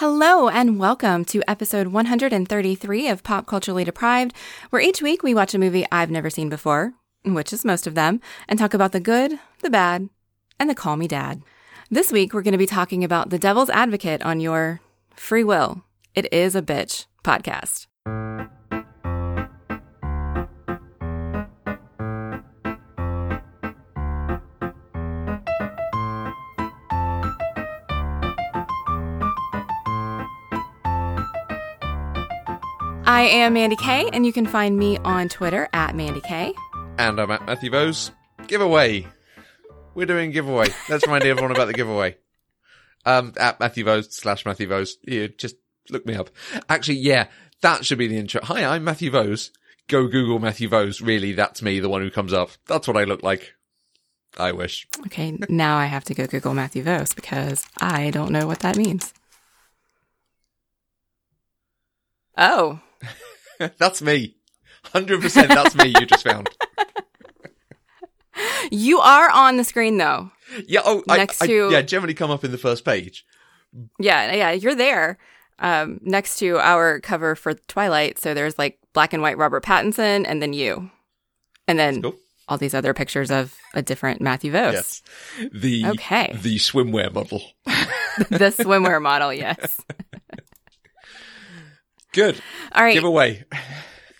Hello and welcome to episode 133 of Pop Culturally Deprived, where each week we watch a movie I've never seen before, which is most of them, and talk about the good, the bad, and the call me dad. This week we're going to be talking about The Devil's Advocate on your Free Will. It is a bitch podcast. I am Mandy Kay, and you can find me on Twitter at Mandy Kay. And I'm at Matthew Bose. Giveaway. We're doing giveaway. Let's remind everyone about the giveaway. Um, at Matthew Bose slash Matthew Bose. You just look me up. Actually, yeah, that should be the intro. Hi, I'm Matthew Bose. Go Google Matthew Bose. Really, that's me, the one who comes up. That's what I look like. I wish. Okay, now I have to go Google Matthew Vos because I don't know what that means. Oh, that's me. 100% that's me you just found. you are on the screen though. Yeah, oh, I- Next I, to- yeah, generally come up in the first page. Yeah, yeah, you're there. Um, next to our cover for Twilight, so there's like black and white Robert Pattinson, and then you, and then Cool. all these other pictures of a different Matthew Vos. Yes. The, Okay. the swimwear model. the swimwear model. Yes. Good. All right. Giveaway.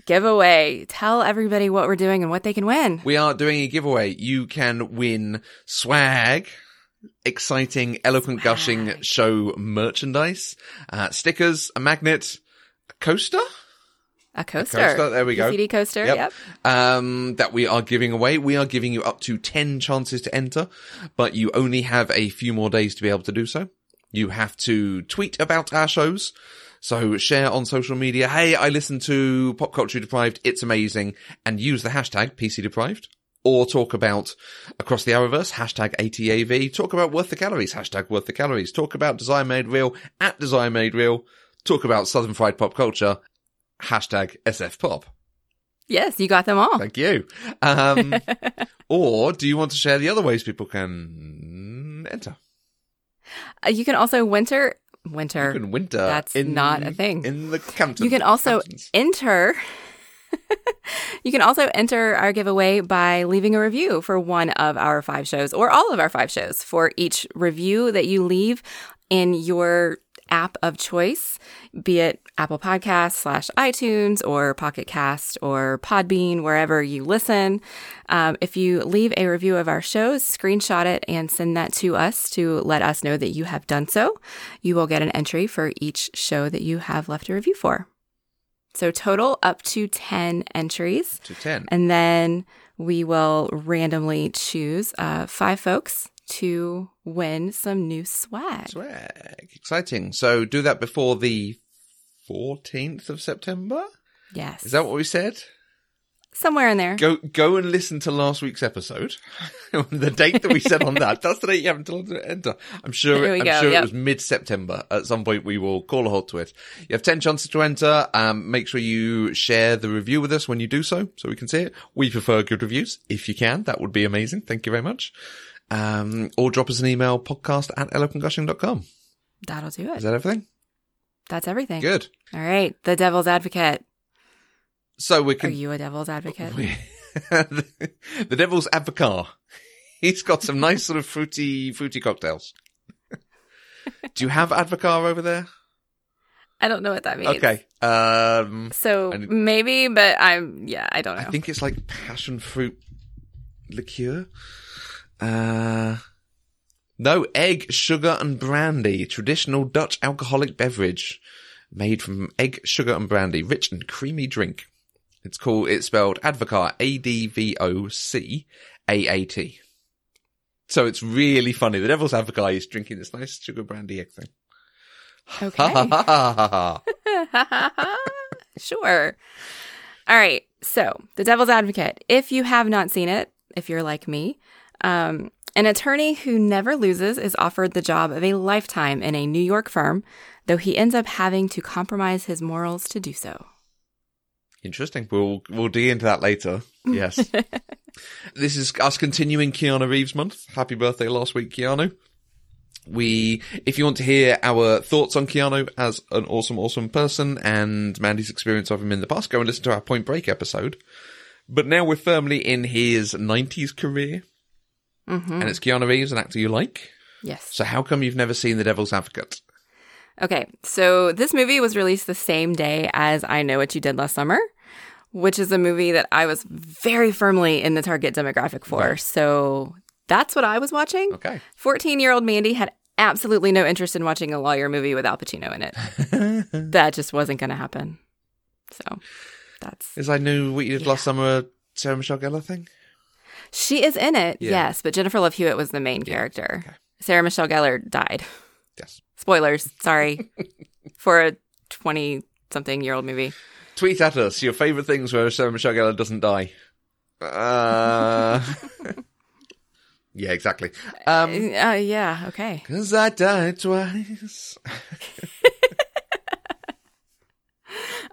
giveaway. Tell everybody what we're doing and what they can win. We are doing a giveaway. You can win swag, exciting, eloquent gushing show merchandise, uh, stickers, a magnet, a coaster, A coaster. coaster, there we go. CD coaster. Yep. Yep. um, that we are giving away. We are giving you up to 10 chances to enter, but you only have a few more days to be able to do so. You have to tweet about our shows. So share on social media, hey, I listen to Pop Culture Deprived, it's amazing, and use the hashtag PC Deprived. Or talk about across the Arrowverse, hashtag ATAV, talk about worth the calories, hashtag worth the calories, talk about design Made Real, at design Made Real, talk about Southern Fried Pop Culture, hashtag SF Pop. Yes, you got them all. Thank you. Um, or do you want to share the other ways people can enter? Uh, you can also winter winter. You can winter. That's in, not a thing. In the Camptons. You can also Camptons. enter. you can also enter our giveaway by leaving a review for one of our five shows or all of our five shows. For each review that you leave in your app of choice, be it Apple Podcasts slash iTunes or Pocket Cast or Podbean, wherever you listen. Um, if you leave a review of our shows, screenshot it and send that to us to let us know that you have done so. You will get an entry for each show that you have left a review for. So total up to 10 entries. to 10. And then we will randomly choose uh, five folks to win some new swag. Swag. Exciting. So do that before the 14th of September? Yes. Is that what we said? Somewhere in there. Go go and listen to last week's episode. the date that we said on that. That's the date you have until to enter. I'm sure. I'm go, sure yep. it was mid September. At some point, we will call a halt to it. You have ten chances to enter. Um, make sure you share the review with us when you do so, so we can see it. We prefer good reviews if you can. That would be amazing. Thank you very much. Um, or drop us an email podcast at eloquentgushing.com. That'll do it. Is that everything? That's everything. Good. All right. The devil's advocate. So we Are can. you a devil's advocate? the devil's advocate. He's got some nice sort of fruity, fruity cocktails. Do you have advocaat over there? I don't know what that means. Okay. Um, So need- maybe, but I'm, yeah, I don't know. I think it's like passion fruit liqueur. Uh, no, egg, sugar and brandy. Traditional Dutch alcoholic beverage made from egg, sugar and brandy. Rich and creamy drink. It's called, it's spelled Advocaat, A-D-V-O-C-A-A-T. So it's really funny. The devil's advocate is drinking this nice sugar brandy egg thing. Okay. sure. All right. So, The Devil's Advocate. If you have not seen it, if you're like me, um, an attorney who never loses is offered the job of a lifetime in a New York firm, though he ends up having to compromise his morals to do so. Interesting. We'll we'll dig into that later. Yes. this is us continuing Keanu Reeves month. Happy birthday last week, Keanu. we, if you want to hear our thoughts on Keanu as an awesome, awesome person and Mandy's experience of him in the past, go and listen to our Point Break episode. But now we're firmly in his 90s career. Mm-hmm. And it's Keanu Reeves, an actor you like. Yes. So how come you've never seen The Devil's Advocate? Okay, so this movie was released the same day as I Know What You Did Last Summer, which is a movie that I was very firmly in the target demographic for. So that's what I was watching. Okay. 14 year old Mandy had absolutely no interest in watching a lawyer movie with Al Pacino in it. that just wasn't going to happen. So that's. Is I Knew What You Did Last Summer Sarah Michelle Gellar thing? She is in it, Yeah. yes, but Jennifer Love Hewitt was the main character. okay. Sarah Michelle Gellar died. Yes. Spoilers, sorry, for a 20 something year old movie. Tweet at us your favourite things where Sarah Michelle Gellar doesn't die. Uh... yeah, exactly. Um, Uh, yeah, okay. Cause I died twice.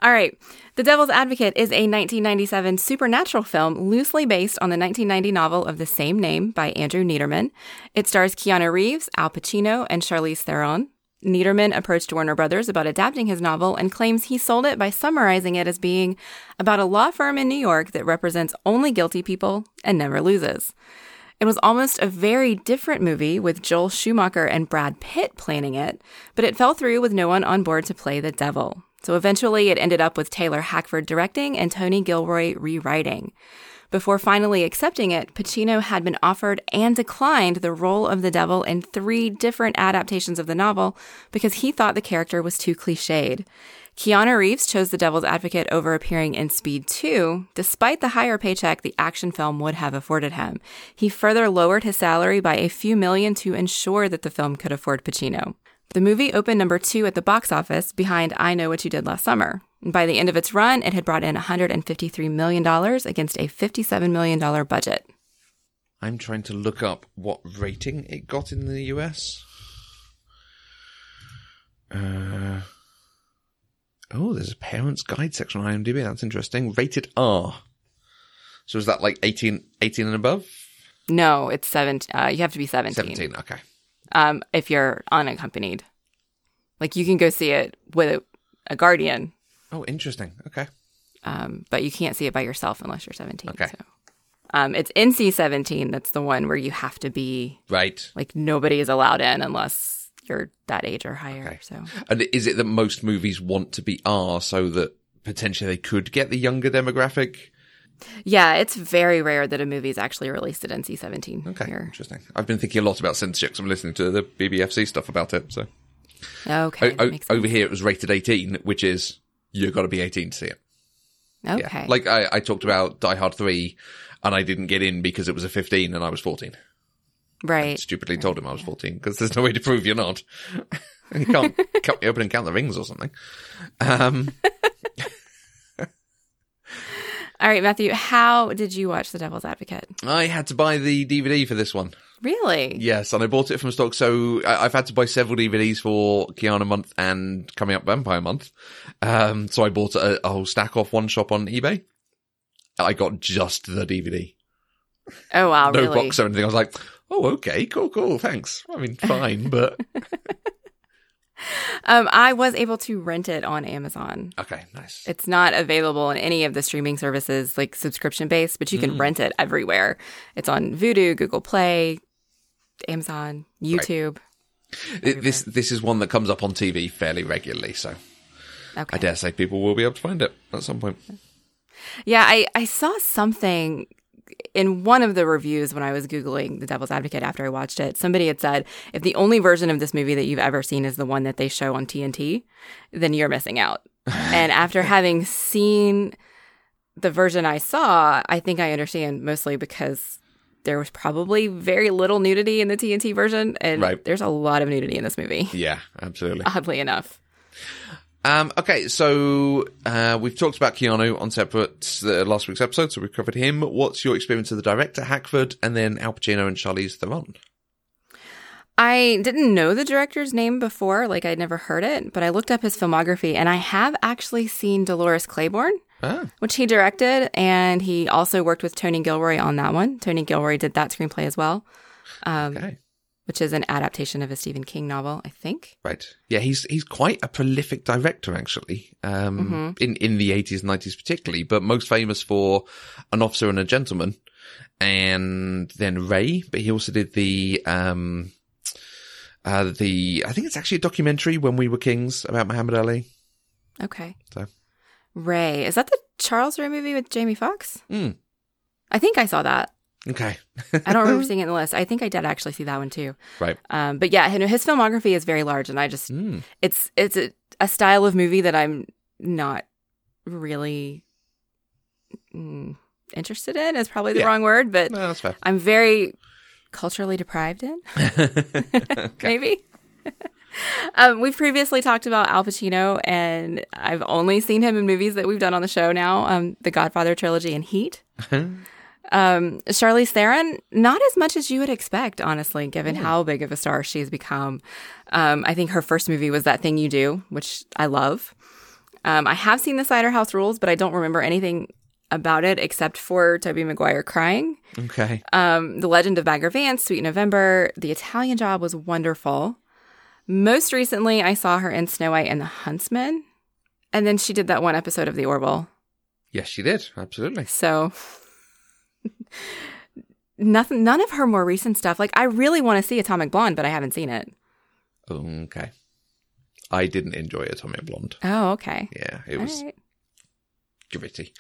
All right. The Devil's Advocate is a 1997 supernatural film loosely based on the 1990 novel of the same name by Andrew Niederman. It stars Keanu Reeves, Al Pacino, and Charlize Theron. Niederman approached Warner Brothers about adapting his novel and claims he sold it by summarizing it as being about a law firm in New York that represents only guilty people and never loses. It was almost a very different movie with Joel Schumacher and Brad Pitt planning it, but it fell through with no one on board to play the devil. So eventually it ended up with Taylor Hackford directing and Tony Gilroy rewriting. Before finally accepting it, Pacino had been offered and declined the role of the devil in three different adaptations of the novel because he thought the character was too cliched. Keanu Reeves chose the devil's advocate over appearing in Speed 2, despite the higher paycheck the action film would have afforded him. He further lowered his salary by a few million to ensure that the film could afford Pacino. The movie opened number two at the box office behind I Know What You Did Last Summer. And by the end of its run, it had brought in $153 million against a $57 million budget. I'm trying to look up what rating it got in the US. Uh, oh, there's a parents' guide section on IMDb. That's interesting. Rated R. So is that like 18, 18 and above? No, it's seven. Uh, you have to be 17, 17, okay. Um, if you're unaccompanied. Like you can go see it with a, a guardian, Oh, interesting. Okay. um, but you can't see it by yourself unless you're 17. Okay. So. Um, it's NC 17. That's the one where you have to be Right. like nobody is allowed in unless you're that age or higher. Okay. So And is it that most movies want to be R so that potentially they could get the younger demographic? Yeah, it's very rare that a movie is actually released at NC 17 Okay, here. interesting. I've been thinking a lot about censorship I'm listening to the BBFC stuff about it. So Okay, O- o- over here it was rated 18, which is you've got to be 18 to see it. okay. Yeah. Like I, I talked about Die Hard 3 and I didn't get in because it was a 15 and I was 14. right. Stupidly told him I was 14 because there's no way to prove you're not. you can't cut me open and count the rings or something. Um, All right, Matthew, how did you watch The Devil's Advocate? I had to buy the DVD for this one. Really? Yes, and I bought it from stock. So I- I've had to buy several DVDs for Keanu month and coming up Vampire month. Um, so I bought a, a whole stack off one shop on eBay. I got just the DVD, Oh wow, no really? box or anything. I was like, oh, okay, cool, cool, thanks. I mean, fine, but Um, I was able to rent it on Amazon. okay, nice. It's not available in any of the streaming services like subscription based, but you Mm. can rent it everywhere. It's on Vudu, Google Play, Amazon, YouTube. It- this this is one that comes up on TV fairly regularly, so Okay. I dare say people will be able to find it at some point. Yeah, I, I saw something in one of the reviews when I was Googling The Devil's Advocate after I watched it. Somebody had said, if the only version of this movie that you've ever seen is the one that they show on TNT, then you're missing out. and after having seen the version I saw, I think I understand mostly because there was probably very little nudity in the TNT version. And Right. there's a lot of nudity in this movie, Yeah, absolutely. oddly enough. Um, okay, so uh, we've talked about Keanu on separate uh, last week's episode, so we've covered him. What's your experience of the director, Hackford, and then Al Pacino and Charlize Theron? I didn't know the director's name before, like I'd never heard it, but I looked up his filmography and I have actually seen Dolores Claiborne, Ah, which he directed, and he also worked with Tony Gilroy on that one. Tony Gilroy did that screenplay as well. Um, okay. Which is an adaptation of a Stephen King novel, I think. Right. Yeah, he's he's quite a prolific director actually. Um in in the 80s and 90s particularly, but most famous for An Officer and a Gentleman and then Ray, but he also did the um uh the I think it's actually a documentary when we were kings about Muhammad Ali. Okay. So Ray. Is that the Charles Ray movie with Jamie Foxx? Mm. I think I saw that. Okay. I don't remember seeing it in the list. I think I did actually see that one too. right. Um, but yeah, his his filmography is very large, and I just Mm. it's it's a, a style of movie that I'm not really mm, interested in. Is probably the Yeah. wrong word, but No. I'm very culturally deprived in. Maybe. um, we've previously talked about Al Pacino, and I've only seen him in movies that we've done on the show now um, The Godfather trilogy and Heat. Um, Charlize Theron, not as much as you would expect, honestly, given how big of a star she's become. Um, I think her first movie was That Thing You Do, which I love. Um, I have seen The Cider House Rules, but I don't remember anything about it except for Tobey Maguire crying. okay. Um, the Legend of Bagger Vance, Sweet November, The Italian Job was wonderful. Most recently, I saw her in Snow White and the Huntsman, and then she did that one episode of The Orville. Yes, she did. Absolutely. So, nothing, none of her more recent stuff. Like, I really want to see Atomic Blonde, but I haven't seen it. Okay. I didn't enjoy Atomic Blonde. Oh, okay. Yeah, it All was right. gritty.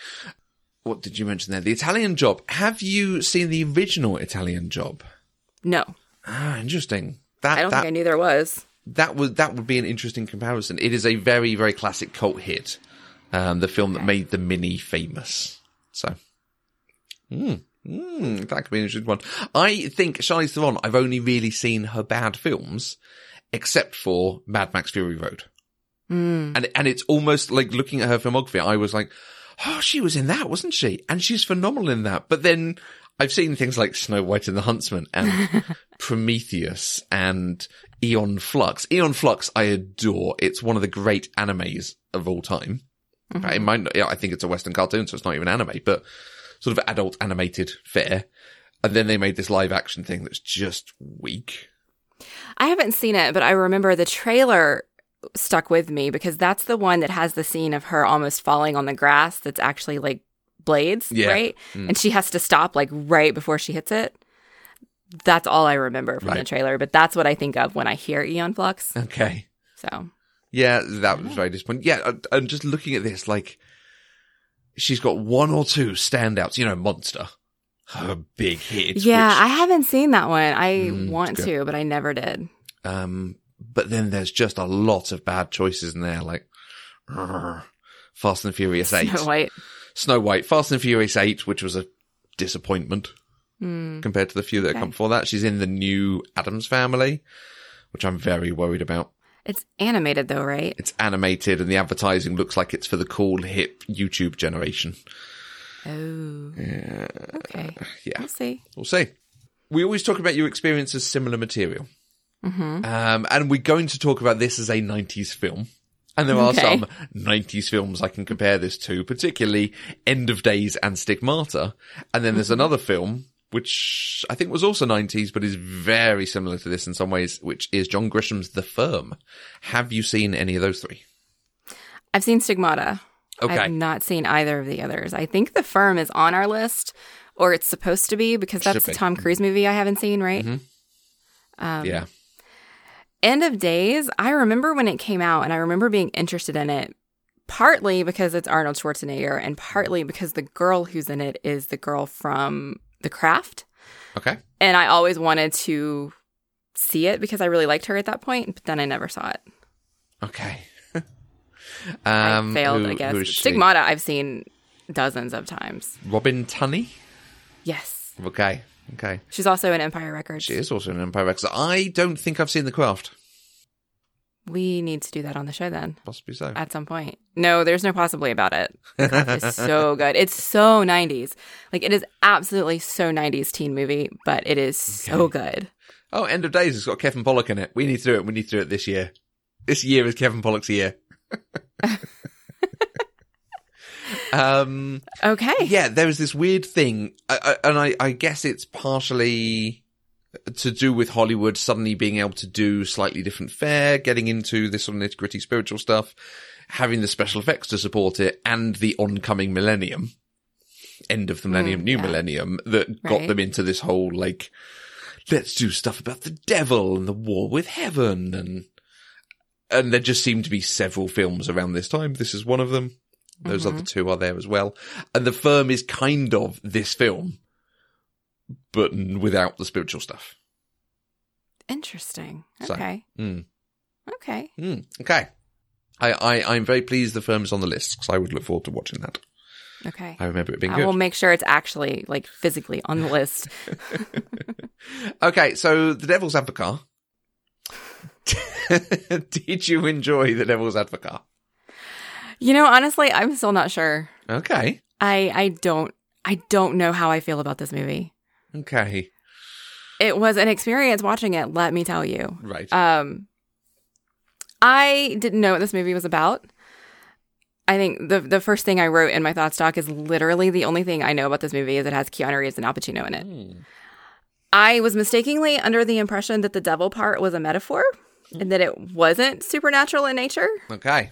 What did you mention there? The Italian Job. Have you seen the original Italian Job? No, Ah, interesting. That I don't that think I knew there was. that would that would be an interesting comparison. It is a very very classic cult hit. Um, the film that made the Mini famous. So, mm, mm, that could be an interesting one. I think Charlize Theron. I've only really seen her bad films, except for Mad Max Fury Road. Mm. And and it's almost like looking at her filmography, I was like, oh, she was in that, wasn't she? And she's phenomenal in that. But then I've seen things like Snow White and the Huntsman and Prometheus and Aeon Flux. Aeon Flux, I adore. It's one of the great animes of all time. It might not, yeah, I think it's a Western cartoon, so it's not even anime, but sort of adult animated fare. And then they made this live action thing that's just weak. I haven't seen it, but I remember the trailer stuck with me because that's the one that has the scene of her almost falling on the grass that's actually like blades, Yeah. right? Mm. And she has to stop like right before she hits it. That's all I remember from the trailer, but that's what I think of when I hear Aeon Flux. Okay. So, Yeah, that was very disappointing. Yeah, I'm just looking at this, like, she's got one or two standouts, you know, Monster. Her big hit. yeah, which, I haven't seen that one. I Mm, want to, but I never did. um, but then there's just a lot of bad choices in there, like, Urgh, Fast and Furious 8. Snow White. Snow White, Fast and Furious 8, which was a disappointment Mm. compared to the few that Okay. come before that. She's in the new Addams Family, which I'm very worried about. It's animated though, right? It's animated and the advertising looks like it's for the cool, hip YouTube generation. Oh, Yeah. okay. Yeah. We'll see. We'll see. We always talk about your experience as similar material. hmm Um, and we're going to talk about this as a 90s film. And there are Okay. some 90s films I can compare this to, particularly End of Days and Stigmata. And then there's Mm-hmm. another film, which I think was also 90s, but is very similar to this in some ways, which is John Grisham's The Firm. Have you seen any of those three? I've seen Stigmata. Okay. I've not seen either of the others. I think The Firm is on our list, or it's supposed to be because that's be. Tom Cruise movie I haven't seen, right? Mhm. Um, yeah. End of Days, I remember when it came out and I remember being interested in it, partly because it's Arnold Schwarzenegger and partly because the girl who's in it is the girl from The Craft. Okay. And I always wanted to see it because I really liked her at that point, but then I never saw it. Okay. I um, failed, who- I guess. Stigmata, I've seen dozens of times. Robin Tunney? Yes. Okay. Okay. She's also in Empire Records. She is also an Empire Records. I don't think I've seen The Craft. We need to do that on the show then Possibly so. at some point. No, there's no possibly about it. It's so good. It's so 90s. Like it is absolutely so 90s teen movie, but it is so good. oh, End of Days It's got Kevin Pollak in it. We need to do it. We need to do it this year. This year is Kevin Pollak's year. um, Okay. yeah, there is this weird thing, I, I, and I, I guess it's partially to do with Hollywood suddenly being able to do slightly different fare, getting into this sort of nitty gritty spiritual stuff, having the special effects to support it, and the oncoming millennium, end of the millennium, Mm, new yeah. millennium, that got Right. them into this whole like, let's do stuff about the devil and the war with heaven and and there just seemed to be several films around this time. This is one of them. Those Mm-hmm. other two are there as well. And the firm is kind of this film, but without the spiritual stuff. Interesting. So, Okay. Mm. Okay. Mm, okay. I, I, I'm very pleased the firm is on the list because I would look forward to watching that. Okay. I remember it being I good. will make sure it's actually like physically on the list. okay, so The Devil's Advocate. Did you enjoy The Devil's Advocate? you know, honestly, I'm still not sure. Okay. I I don't I don't know how I feel about this movie. Okay. It was an experience watching it, let me tell you. Right. Um I didn't know what this movie was about. I think the the first thing I wrote in my thoughts doc is literally the only thing I know about this movie is it has Keanu Reeves and Al Pacino in it. Hmm. I was mistakenly under the impression that the devil part was a metaphor and that it wasn't supernatural in nature. Okay.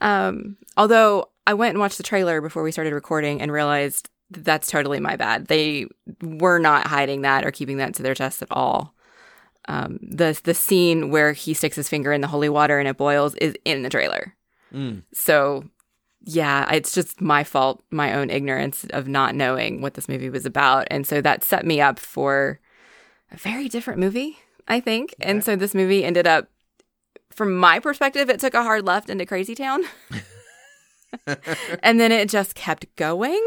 Um, although I went and watched the trailer before we started recording and realized that's totally my bad. They were not hiding that or keeping that to their chest at all. Um, the the scene where he sticks his finger in the holy water and it boils is in the trailer. Mm. So, yeah, it's just my fault, my own ignorance of not knowing what this movie was about. And so that set me up for a very different movie, I think. And so this movie ended up, from my perspective, it took a hard left into Crazy Town. and then it just kept going.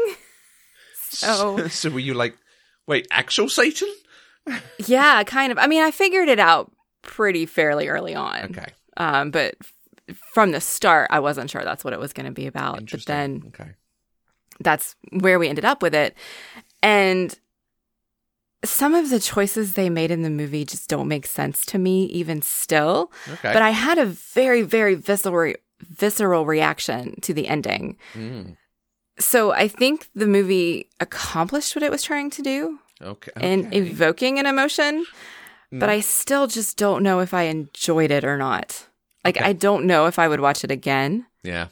So, so were you like, wait, actual Satan? yeah, kind of. I mean, I figured it out pretty fairly early on. Okay. Um, but f- from the start, I wasn't sure that's what it was going to be about. But then okay. that's where we ended up with it. And some of the choices they made in the movie just don't make sense to me, even still. Okay. But I had a very, very visceral, visceral reaction to the ending. Mm. So I think the movie accomplished what it was trying to do Okay. in okay. evoking an emotion, but Mm. I still just don't know if I enjoyed it or not. Like, Okay. I don't know if I would watch it again. yeah.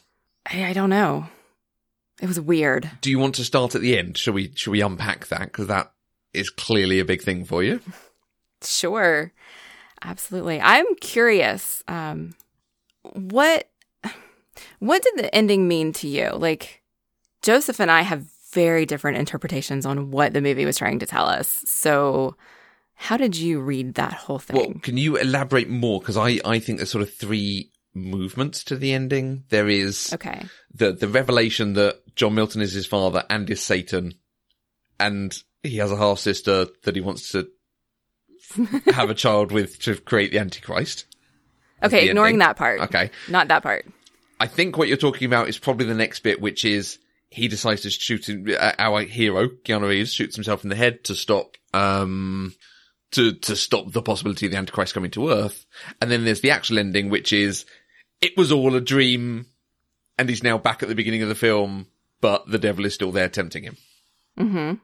I, I don't know. It was weird. Do you want to start at the end? Should we? Shall we unpack that? Because that is clearly a big thing for you. Sure. Absolutely. I'm curious. Um what what did the ending mean to you? Like Joseph and I have very different interpretations on what the movie was trying to tell us. So how did you read that whole thing? Well, can you elaborate more? Because I, I think there's sort of three movements to the ending. There is okay. the the revelation that John Milton is his father and is Satan, and he has a half sister that he wants to have a child with to create the Antichrist. Okay, the ignoring ending. that part. Okay, Not that part. I think what you're talking about is probably the next bit, which is he decides to shoot him, uh, our hero Keanu Reeves shoots himself in the head to stop um to to stop the possibility of the Antichrist coming to Earth, and then there's the actual ending, which is it was all a dream, and he's now back at the beginning of the film, but the devil is still there tempting him. Mhm.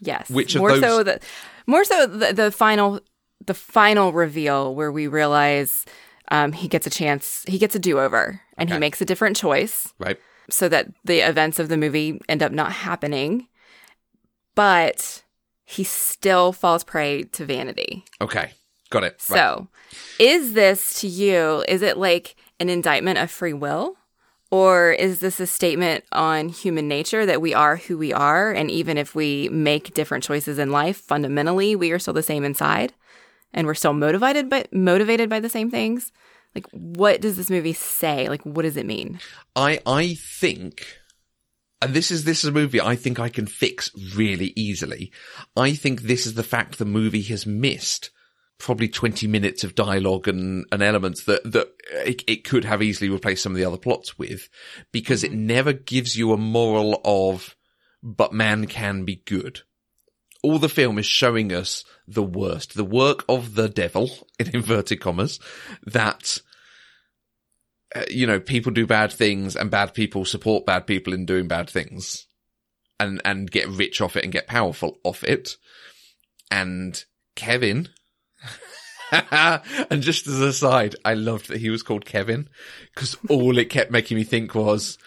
Yes. Which of more those- so the more so the, the final the final reveal where we realize um, he gets a chance, he gets a do over, and he makes a different choice. Right? So that the events of the movie end up not happening, but he still falls prey to vanity. Okay, got it. Right. So, is this to you, is it like an indictment of free will? Or is this a statement on human nature that we are who we are? And even if we make different choices in life, fundamentally, we are still the same inside and we're still motivated by, motivated by the same things? Like, what does this movie say? Like, what does it mean? I I think, and this is this is a movie I think I can fix really easily. I think this is the fact the movie has missed probably twenty minutes of dialogue and, and elements that that it, it could have easily replaced some of the other plots with, because it mm-hmm. never gives you a moral of, but man can be good. All the film is showing us the worst, the work of the devil, in inverted commas, that uh, you know, people do bad things and bad people support bad people in doing bad things and, and get rich off it and get powerful off it. And Kevin. and just as a side, I loved that he was called Kevin because all it kept making me think was,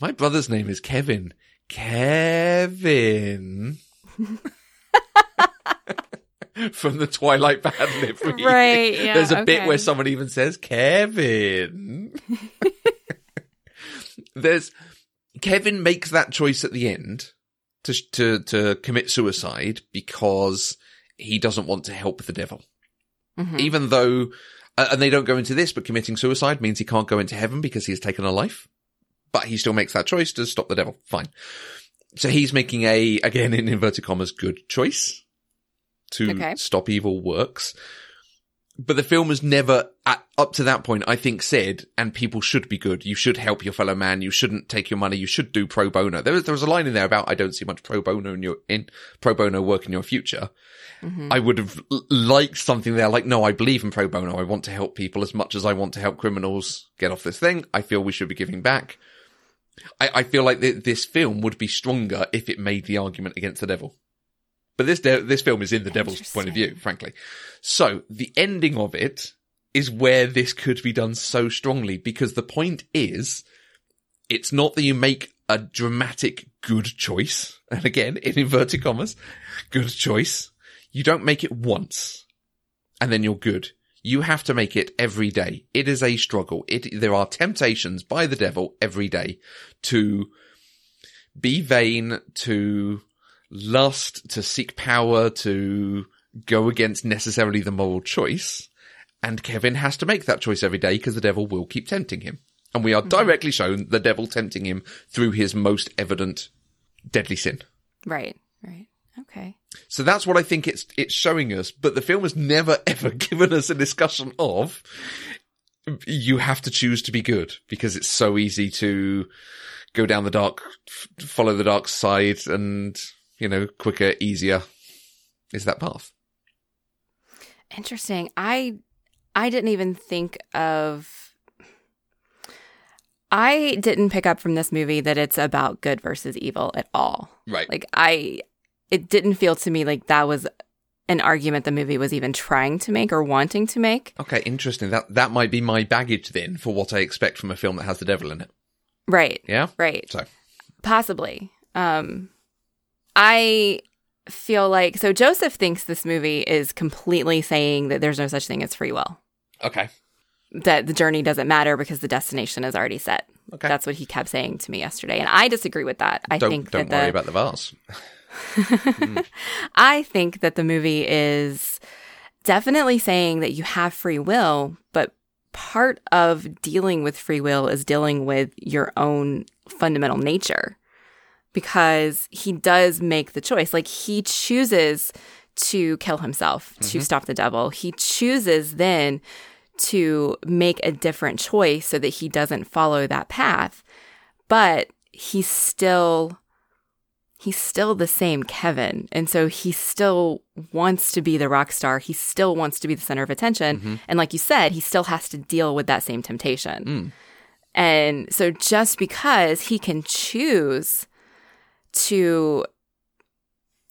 my brother's name is Kevin. Kevin. From the Twilight Bad Lip. Right, yeah, There's a bit where someone even says, Kevin. There's, Kevin makes that choice at the end to, to, to commit suicide because he doesn't want to help the devil. Mhm. Even though, and they don't go into this, but committing suicide means he can't go into heaven because he's taken a life. But he still makes that choice to stop the devil. Fine. So he's making a, again, in inverted commas, good choice to Okay. stop evil works. But the film has never, at, up to that point, I think said, and people should be good. You should help your fellow man. You shouldn't take your money. You should do pro bono. There was, there was a line in there about, I don't see much pro bono in your, in pro bono work in your future. Mhm. I would have liked something there like, no, I believe in pro bono. I want to help people as much as I want to help criminals get off this thing. I feel we should be giving back. I, I feel like th- this film would be stronger if it made the argument against the devil. But this de- this film is in the devil's point of view, frankly. So the ending of it is where this could be done so strongly because the point is, it's not that you make a dramatic good choice. And again, in inverted commas, good choice. You don't make it once and then you're good. You have to make it every day. It is a struggle. It, there are temptations by the devil every day to be vain, to lust, to seek power, to go against necessarily the moral choice. And Kevin has to make that choice every day because the devil will keep tempting him. And we are mm-hmm. directly shown the devil tempting him through his most evident deadly sin. Right, right. Okay. So that's what I think it's it's showing us. But the film has never ever given us a discussion of you have to choose to be good because it's so easy to go down the dark, f- follow the dark side, and you know quicker, easier is that path. Interesting. I I didn't even think of I didn't pick up from this movie that it's about good versus evil at all. Right. Like I it didn't feel to me like that was an argument the movie was even trying to make or wanting to make. Okay, interesting. That that might be my baggage then for what I expect from a film that has the devil in it. Right. Yeah. Right. So Possibly. Um I feel like so Joseph thinks this movie is completely saying that there's no such thing as free will. okay, That the journey doesn't matter because the destination is already set. okay. That's what he kept saying to me yesterday. And I disagree with that. I don't think don't that worry the about the vase. I think that the movie is definitely saying that you have free will, but part of dealing with free will is dealing with your own fundamental nature because he does make the choice. Like he chooses to kill himself to stop the devil. He chooses then to make a different choice so that he doesn't follow that path. But he's still he's still the same Kevin. And so he still wants to be the rock star. He still wants to be the center of attention. And like you said, he still has to deal with that same temptation. Mm. And so just because he can choose to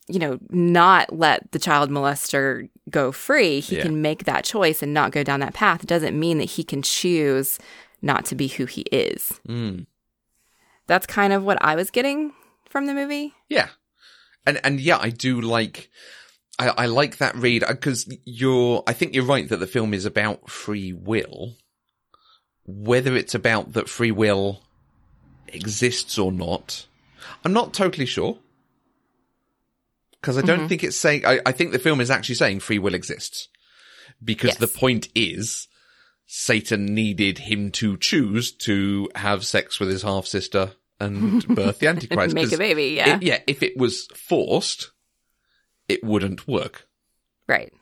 you know, not let the child molester go free, he Yeah. can make that choice and not go down that path. doesn't mean that he can choose not to be who he is. Mm. That's kind of what I was getting from the movie. Yeah. And, and yeah, I do like, I, I like that read because you're, I think you're right that the film is about free will. Whether it's about that free will exists or not, I'm not totally sure. Because I don't think it's saying, I, I think the film is actually saying free will exists. Because Yes. the point is, Satan needed him to choose to have sex with his half sister and birth the Antichrist. Make a baby, yeah. it- yeah, if it was forced, it wouldn't work. right.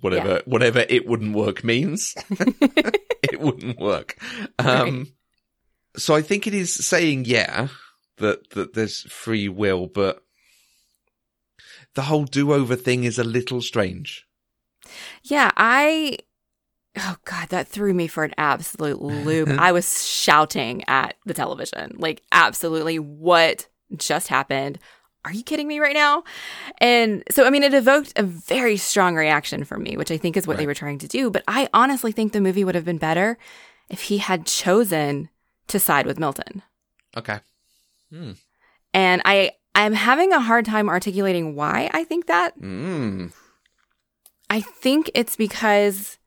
Whatever, whatever it wouldn't work means, it wouldn't work. Um, so I think it is saying, yeah, that, that there's free will, but the whole do-over thing is a little strange. Yeah, I Oh god, that threw me for an absolute loop. I was shouting at the television. Like absolutely what just happened? are you kidding me right now? And so, I mean, it evoked a very strong reaction from me, which I think is what they were trying to do. But I honestly think the movie would have been better if he had chosen to side with Milton. Okay. And I, I'm having a hard time articulating why I think that. Mm. I think it's because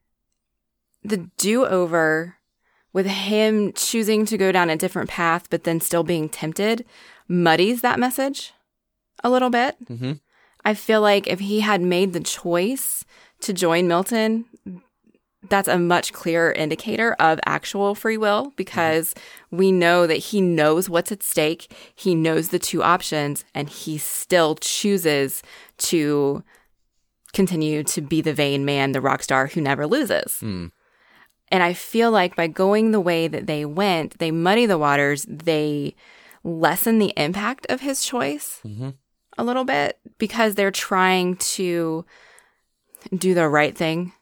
the do over with him choosing to go down a different path, but then still being tempted, muddies that message a little bit. hmm I feel like if he had made the choice to join Milton, that's a much clearer indicator of actual free will because we know that he knows what's at stake. He knows the two options and he still chooses to continue to be the vain man, the rock star who never loses. Mm. And I feel like by going the way that they went, they muddy the waters, they lessen the impact of his choice Mhm. a little bit because they're trying to do the right thing,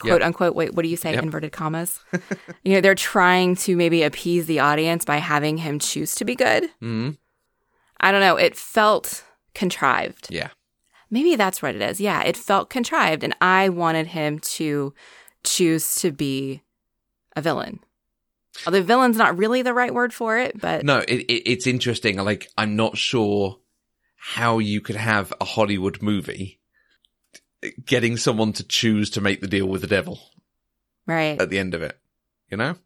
quote Yep. unquote. Wait, what do you say? Yep. Inverted commas. you know, they're trying to maybe appease the audience by having him choose to be good. Mm. I don't know. It felt contrived. Yeah. Maybe that's what it is. Yeah, it felt contrived, and I wanted him to choose to be a villain. Although villain's not really the right word for it, but No, it, it, it's interesting. Like, I'm not sure how you could have a Hollywood movie getting someone to choose to make the deal with the devil right. at the end of it. You know?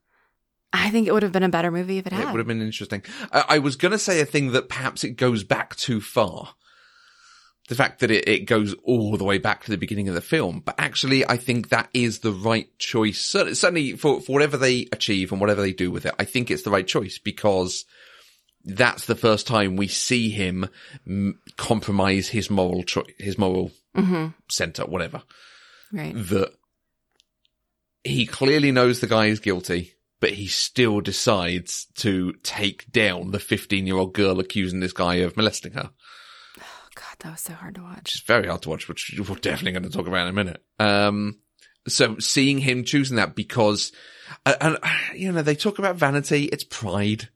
I think it would have been a better movie if it had. It would have been interesting. I, I was going to say a thing that perhaps it goes back too far. The fact that it, it goes all the way back to the beginning of the film, but actually I think that is the right choice. Cer- Certainly for, for whatever they achieve and whatever they do with it, I think it's the right choice because that's the first time we see him compromise his moral choice, his moral hmm center, whatever. Right. That he clearly knows the guy is guilty, but he still decides to take down the 15 year old girl accusing this guy of molesting her, Oh, God, that was so hard to watch. which is very hard to watch, which we're definitely going to talk about in a minute. Um, so seeing him choosing that because, uh, and, uh, you know, they talk about vanity, it's pride.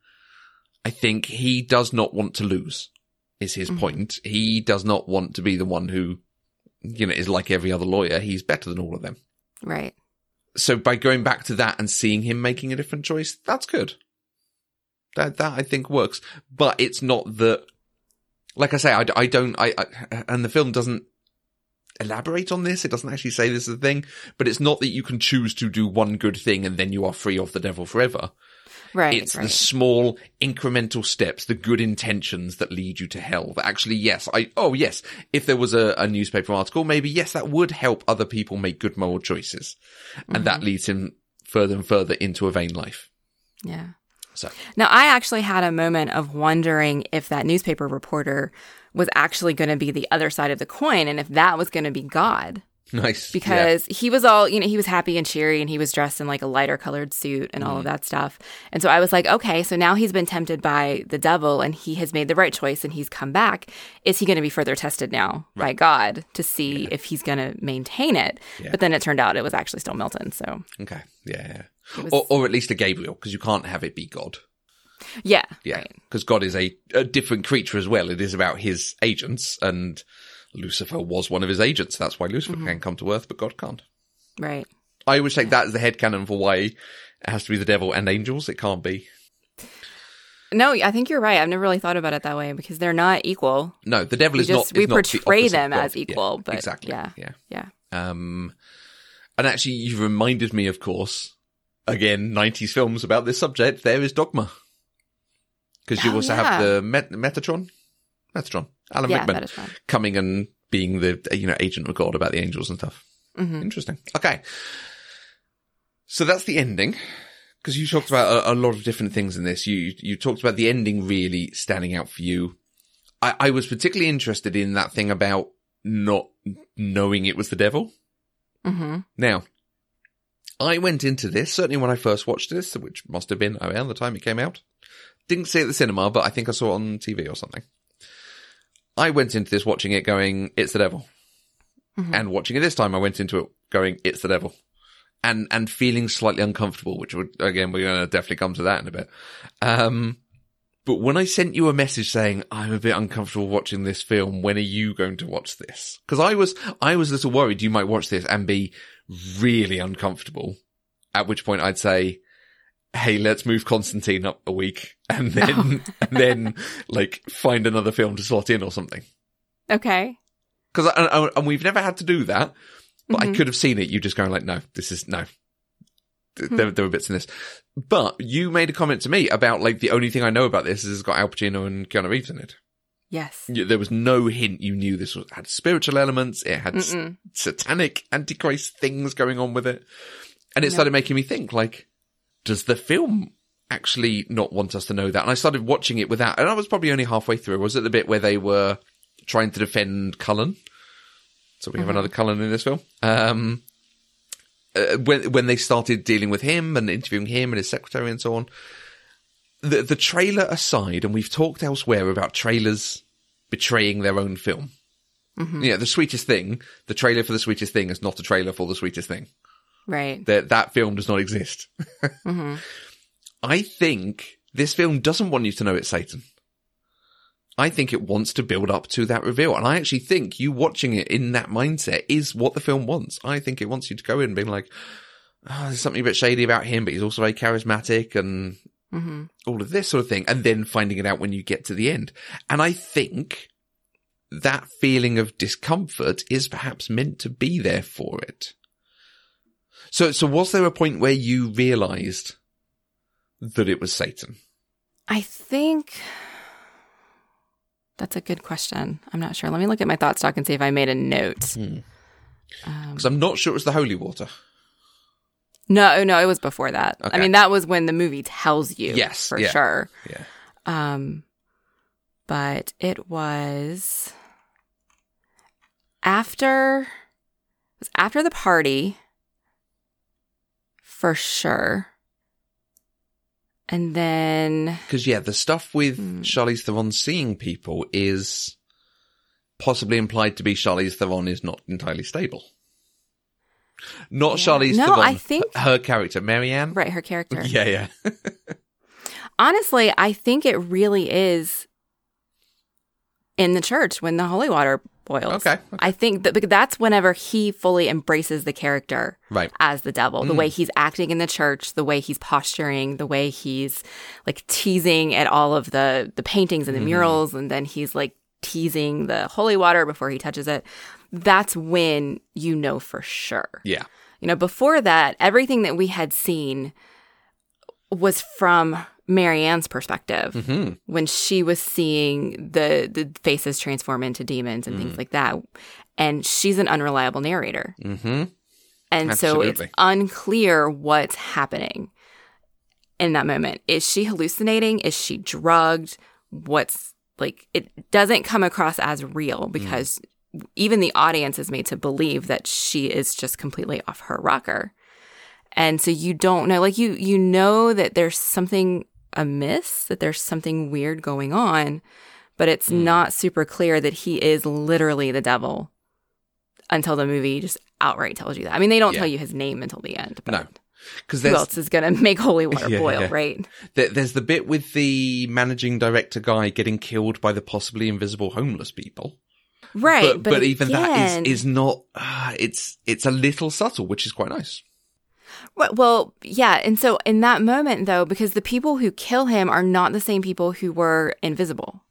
I think he does not want to lose is his Mhm. point. He does not want to be the one who, you know, is like every other lawyer. He's better than all of them. Right. so by going back to that and seeing him making a different choice, that's good. That that I think works, but it's not that. Like I say, I, I don't. I, I and the film doesn't elaborate on this. It doesn't actually say this is a thing, but it's not that you can choose to do one good thing and then you are free of the devil forever. Right. it's right. the small incremental steps, the good intentions that lead you to hell. That actually, yes, I, oh yes, if there was a, a newspaper article, maybe yes, that would help other people make good moral choices. And that mm-hmm. leads him further and further into a vain life. yeah. So, Now, I actually had a moment of wondering if that newspaper reporter was actually going to be the other side of the coin and if that was going to be God. Nice. because he was all you know he was happy and cheery and he was dressed in like a lighter colored suit and all of mm-hmm. that stuff and so i was like okay so now he's been tempted by the devil and he has made the right choice and he's come back is he going to be further tested now by god to see if he's going to maintain it Yeah. but then it turned out it was actually still milton so Okay. Yeah. yeah. was, Or, or at least a Gabriel, because you can't have it be God. yeah Yeah. right Because God is a, a different creature as well. It is about his agents and Lucifer was one of his agents. That's why Lucifer can come to earth, but God can't. right I always take that as the headcanon for why it has to be the devil and angels. It can't be. no i think you're right i've never really thought about it that way because they're not equal No, the devil we is just not. we is the portray opposite them as equal Yeah, but exactly. yeah Yeah. yeah Um, and actually, you've reminded me, of course, again, 90s films about this subject. There is Dogma. Because you Oh, also yeah. have the Met- Metatron. Metatron. Alan yeah Rickman that is fun coming and being the, you know, agent of God about the angels and stuff. hmm Interesting. Okay. So that's the ending. Because you talked about a, a lot of different things in this. You, you talked about the ending really standing out for you. I, I was particularly interested in that thing about not knowing it was the devil. hmm Now, I went into this, certainly when I first watched this, which must have been around the time it came out. Didn't see it at the cinema, but I think I saw it on TV or something. I went into this watching it going, it's the devil. Mhm. And watching it this time, I went into it going, it's the devil. And, and feeling slightly uncomfortable, which would, again, we're going to definitely come to that in a bit. Um, But when I sent you a message saying I'm a bit uncomfortable watching this film, when are you going to watch this? Because I was, I was a little worried you might watch this and be really uncomfortable. At which point I'd say, "Hey, let's move Constantine up a week, and then, Oh. and then, like, find another film to slot in or something." Okay. Because and, and we've never had to do that, but I Mhm. could have seen it. You just going like, "No, this is no." Th- There, there were bits in this, but you made a comment to me about like the only thing I know about this is it's got Al Pacino and Keanu Reeves in it. Yes. You- There was no hint you knew this was had spiritual elements. It had s- satanic antichrist things going on with it, and it No. started making me think like, does the film actually not want us to know that? And I started watching it without, and I was probably only halfway through. I was at the bit where they were trying to defend Cullen. So we have another Cullen in this film. Um, uh, when when they started dealing with him and interviewing him and his secretary and so on, the the trailer aside, and we've talked elsewhere about trailers betraying their own film. Yeah, the sweetest thing, the trailer for the sweetest thing is not a trailer for the sweetest thing. Right. That that film does not exist. hmm I think this film doesn't want you to know it's Satan. I think it wants to build up to that reveal. And I actually think you watching it in that mindset is what the film wants. I think it wants you to go in being like, oh, there's something a bit shady about him, but he's also very charismatic and hmm all of this sort of thing. And then finding it out when you get to the end. And I think that feeling of discomfort is perhaps meant to be there for it. So, so was there a point where you realized that it was Satan? I think that's a good question. I'm not sure. Let me look at my thought stock and see if I made a note. Hmm. Um, Because I'm not sure it was the holy water. no, no, it was before that. Okay. I mean, that was when the movie tells you. Yes, for yeah. sure. Yeah. Um, but it was after it was after the party for sure. And then Because yeah, the stuff with Hmm. Charlize Theron seeing people is possibly implied to be Charlize Theron is not entirely stable. Not Yeah. Charlize No, Theron. I think- her character, Mary Ann. right her character. Yeah, yeah. Honestly, I think it really is in the church when the holy water boils. Okay, I think that because that's whenever he fully embraces the character right. as the devil. The Mm. way he's acting in the church, the way he's posturing, the way he's like teasing at all of the the paintings and the Mhm. murals, and then he's like teasing the holy water before he touches it. That's when you know for sure. Yeah. You know, before that, everything that we had seen was from Mary Ann's perspective hmm when she was seeing the the faces transform into demons and Mm. things like that. And she's an unreliable narrator. hmm And so it's unclear what's happening in that moment. Is she hallucinating? Is she drugged? What's like, it doesn't come across as real because even the audience is made to believe that she is just completely off her rocker. And so you don't know, like you, you know that there's something amiss, that there's something weird going on, but it's Mm. not super clear that he is literally the devil until the movie just outright tells you that. I mean, they don't Yeah. tell you his name until the end. But No. Because who else is going to make holy water Yeah, boil, yeah. right? there, there's the bit with the managing director guy getting killed by the possibly invisible homeless people. Right. but, but, even again- that is is not. Uh, it's it's a little subtle, which is quite nice. Well- Well, yeah. And so in that moment, though, because the people who kill him are not the same people who were invisible.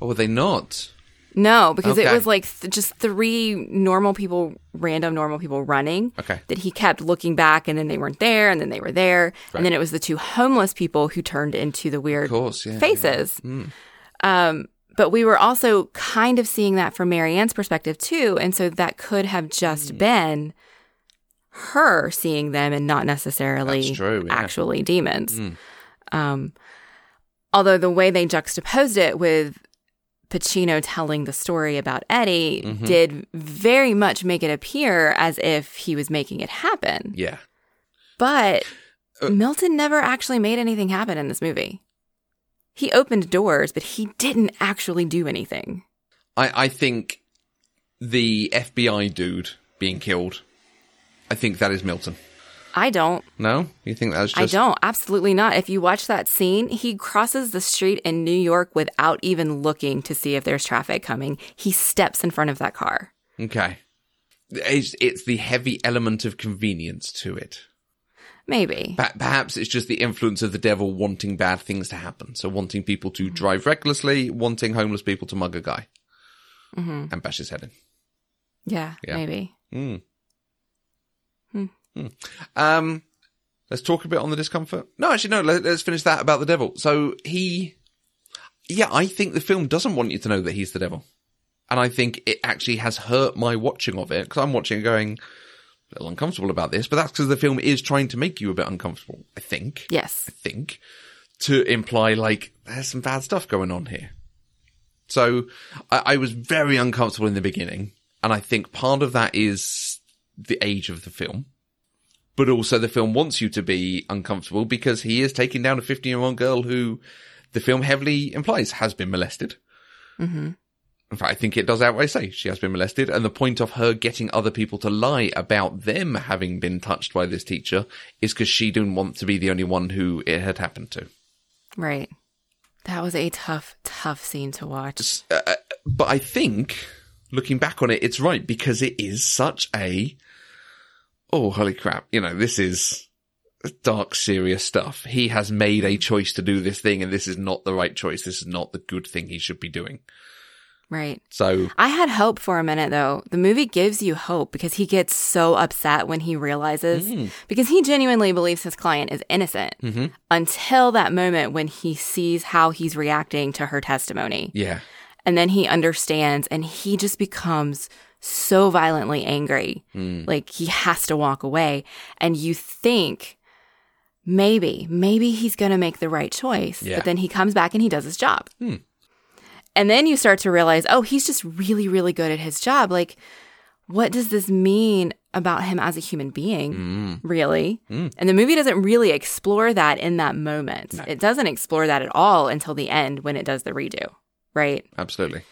Oh, were they not? No, because it was like th- just three normal people, random normal people running. Okay. That he kept looking back and then they weren't there and then they were there. Right. And then it was the two homeless people who turned into the weird course, yeah. faces. yeah. Mm. Um, but we were also kind of seeing that from Mary Ann's perspective too. And so that could have just Hmm. been her seeing them and not necessarily true, yeah. actually demons. Mm. Um, although the way they juxtaposed it with Pacino telling the story about Eddie Mhm. did very much make it appear as if he was making it happen. Yeah. But Uh, Milton never actually made anything happen in this movie. He opened doors, but he didn't actually do anything. I, I think the FBI dude being killed, I think that is Milton. I don't. No, you think that's just. I don't. Absolutely not. If you watch that scene, he crosses the street in New York without even looking to see if there's traffic coming. He steps in front of that car. okay? It's, it's the heavy element of convenience to it. Maybe. Perhaps it's just the influence of the devil wanting bad things to happen. So wanting people to drive recklessly, wanting homeless people to mug a guy and bash his head in. Yeah, Yeah. maybe. Mm. Hmm. Um, let's talk a bit on the discomfort. No, actually, no. Let, let's finish that about the devil. So he, yeah, I think the film doesn't want you to know that he's the devil, and I think it actually has hurt my watching of it because I'm watching it going a little uncomfortable about this. But that's because the film is trying to make you a bit uncomfortable. I think. Yes. I think to imply like there's some bad stuff going on here. So I, I was very uncomfortable in the beginning, and I think part of that is the age of the film, but also the film wants you to be uncomfortable because he is taking down a 15 year old girl who the film heavily implies has been molested. hmm In fact, I think it does outright say she has been molested, and the point of her getting other people to lie about them having been touched by this teacher is because she didn't want to be the only one who it had happened to. Right. That was a tough, tough scene to watch. uh, but I think looking back on it, it's right because it is such a oh holy crap! You know, this is dark, serious stuff. He has made a choice to do this thing, and this is not the right choice. This is not the good thing he should be doing. Right. So I had hope for a minute though. The movie gives you hope because he gets so upset when he realizes Mm. because he genuinely believes his client is innocent Mhm. until that moment when he sees how he's reacting to her testimony. yeah, And then he understands and he just becomes so violently angry. Mm. Like he has to walk away. And you think maybe, maybe he's going to make the right choice. Yeah. But then he comes back and he does his job. Hmm. And then you start to realize, oh, he's just really, really good at his job. Like, what does this mean about him as a human being? Mm. Really? Mm. And the movie doesn't really explore that in that moment. No. It doesn't explore that at all until the end when it does the redo, right? absolutely.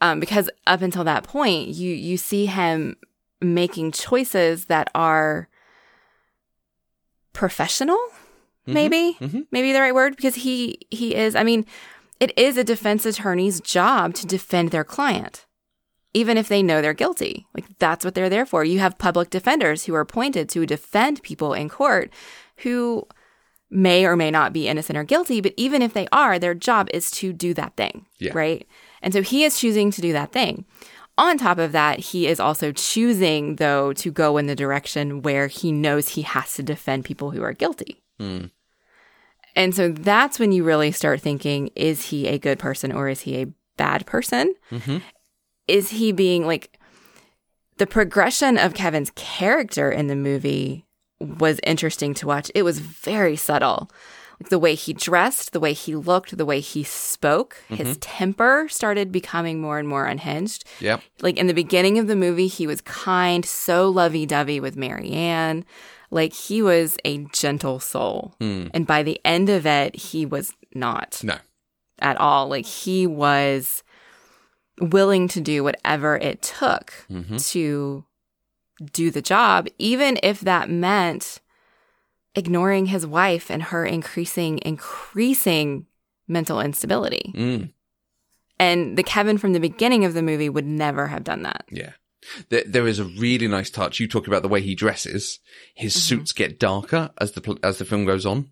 Um, because up until that point, you you see him making choices that are professional, Mhm. maybe Mhm. maybe the right word because he he is. I mean, it is a defense attorney's job to defend their client, even if they know they're guilty. Like that's what they're there for. You have public defenders who are appointed to defend people in court who may or may not be innocent or guilty, but even if they are, their job is to do that thing. Yeah. Right. And so he is choosing to do that thing. On top of that, he is also choosing, though, to go in the direction where he knows he has to defend people who are guilty. Mm. And so that's when you really start thinking is he a good person or is he a bad person? Mhm. Is he being like the progression of Kevin's character in the movie was interesting to watch. It was very subtle. Like the way he dressed, the way he looked, the way he spoke, his temper started becoming more and more unhinged. Yep. Like in the beginning of the movie, he was kind, so lovey dovey with Mary Ann. Like he was a gentle soul. Hmm. And by the end of it, he was not No. at all. Like he was willing to do whatever it took Mhm. to do the job, even if that meant ignoring his wife and her increasing, increasing mental instability. Mm. And the Kevin from the beginning of the movie would never have done that. Yeah. There, there is a really nice touch. You talk about the way he dresses. His suits get darker as the as the film goes on.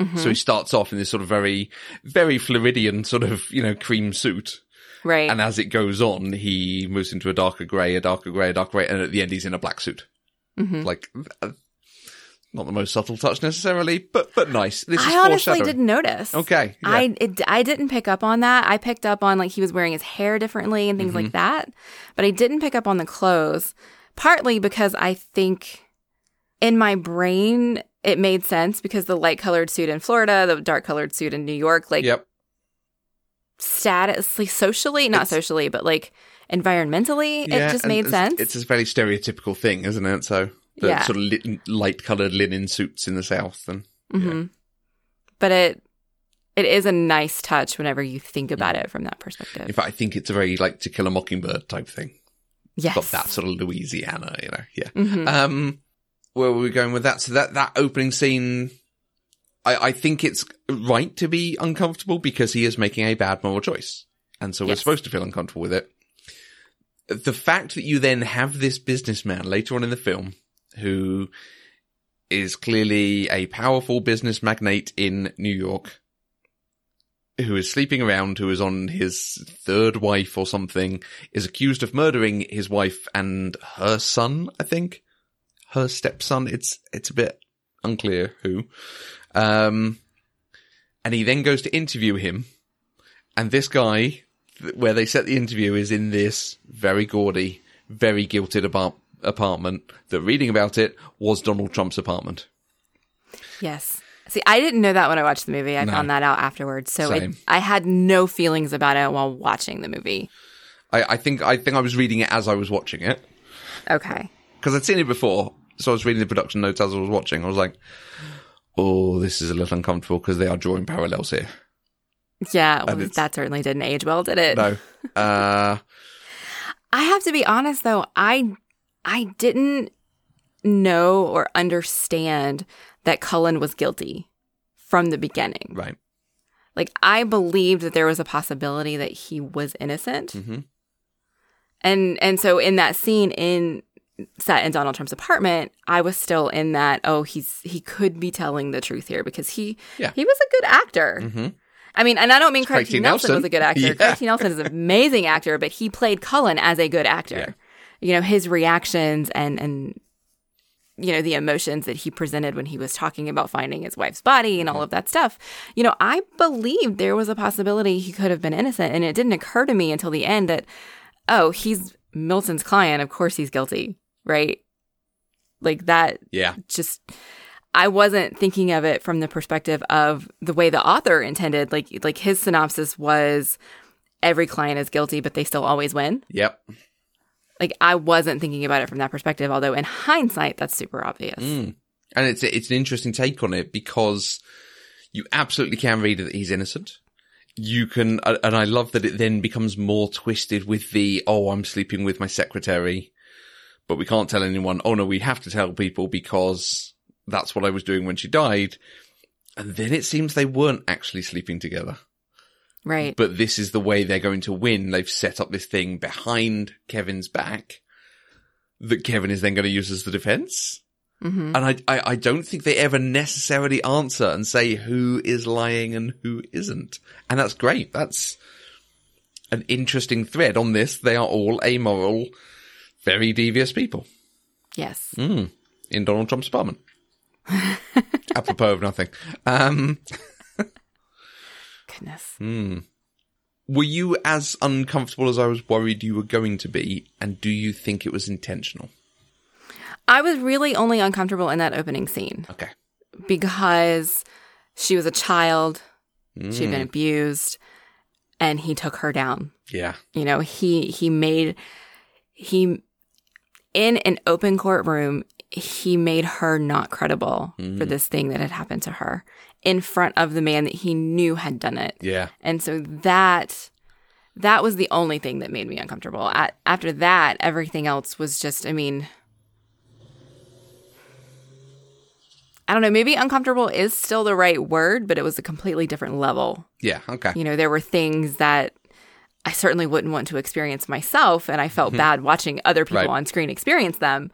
Mhm. So he starts off in this sort of very, very Floridian sort of, you know, cream suit. Right. And as it goes on, he moves into a darker grey, a darker grey, a darker grey, and at the end he's in a black suit. Mhm. Like, uh, not the most subtle touch necessarily, but, but nice. This is I honestly didn't notice. Okay. yeah. I it, I didn't pick up on that. I picked up on like he was wearing his hair differently and things Mm-hmm. like that, but I didn't pick up on the clothes. Partly because I think in my brain it made sense because the light colored suit in Florida, the dark colored suit in New York, like yep. Status, like socially, not It's- socially, but like environmentally, Yeah, it just made it's, sense. It's a very stereotypical thing, isn't it? So, the Yeah. sort of lit- light-coloured linen suits in the South and hmm But it it is a nice touch whenever you think about it from that perspective. In fact, I think it's a very like To Kill a Mockingbird type thing. yes. Got that sort of Louisiana, you know. Yeah. Mhm. Um, where were we going with that? So that, that opening scene, I, I think it's right to be uncomfortable because he is making a bad moral choice. And so we're supposed to feel uncomfortable with it. The fact that you then have this businessman later on in the film who is clearly a powerful business magnate in New York who is sleeping around, who is on his third wife or something, is accused of murdering his wife and her son, I think. Her stepson. It's, it's a bit unclear who. Um, and he then goes to interview him. And this guy, th- where they set the interview, is in this very gaudy, very guilted apart- apartment that reading about it was Donald Trump's apartment. Yes. See, I didn't know that when I watched the movie. I No. found that out afterwards. So it, I had no feelings about it while watching the movie. I, I think, I think I was reading it as I was watching it. Okay. because I'd seen it before. So I was reading the production notes as I was watching. I was like, "Oh, this is a little uncomfortable because they are drawing parallels here." Yeah, well, that certainly didn't age well, did it? No, uh, I have to be honest though, I I didn't know or understand that Cullen was guilty from the beginning. right. Like I believed that there was a possibility that he was innocent. hmm And and so in that scene in set in Donald Trump's apartment, I was still in that, oh, he's he could be telling the truth here because he Yeah. he was a good actor. hmm I mean, and I don't mean Craig, Craig T. T. Nelson, was a good actor. Yeah. Craig T. Nelson is an amazing actor, but he played Cullen as a good actor. You know, his reactions and and you know the emotions that he presented when he was talking about finding his wife's body and all of that stuff. You know, I believed there was a possibility he could have been innocent, and it didn't occur to me until the end that oh, he's Milton's client. Of course, he's guilty, right? Like that Yeah, just I wasn't thinking of it from the perspective of the way the author intended. Like like his synopsis was every client is guilty, but they still always win. yep. Like I wasn't thinking about it from that perspective, although in hindsight that's super obvious. Mm. And it's it's an interesting take on it because you absolutely can read that he's innocent. You can, and I love that it then becomes more twisted with the oh, I'm sleeping with my secretary, but we can't tell anyone. Oh no, we have to tell people because that's what I was doing when she died. And then it seems they weren't actually sleeping together. Right. But this is the way they're going to win. They've set up this thing behind Kevin's back that Kevin is then going to use as the defense. hmm And I, I, I don't think they ever necessarily answer and say who is lying and who isn't. And that's great. That's an interesting thread on this. They are all amoral, very devious people. Yes. Mm, in Donald Trump's apartment. Apropos of nothing. Um, Goodness. hmm. Were you as uncomfortable as I was worried you were going to be? And do you think it was intentional? I was really only uncomfortable in that opening scene Okay. because she was a child, she'd been Mm, abused, and he took her down. yeah. You know, he he made he in an open courtroom, he made her not credible for Mm. this thing that had happened to her in front of the man that he knew had done it. Yeah. And so that that was the only thing that made me uncomfortable. At, after that, everything else was just I mean I don't know, maybe uncomfortable is still the right word, but it was a completely different level Yeah. Okay. you know, there were things that I certainly wouldn't want to experience myself. And I felt bad watching other people Mm-hmm. Right. on screen experience them.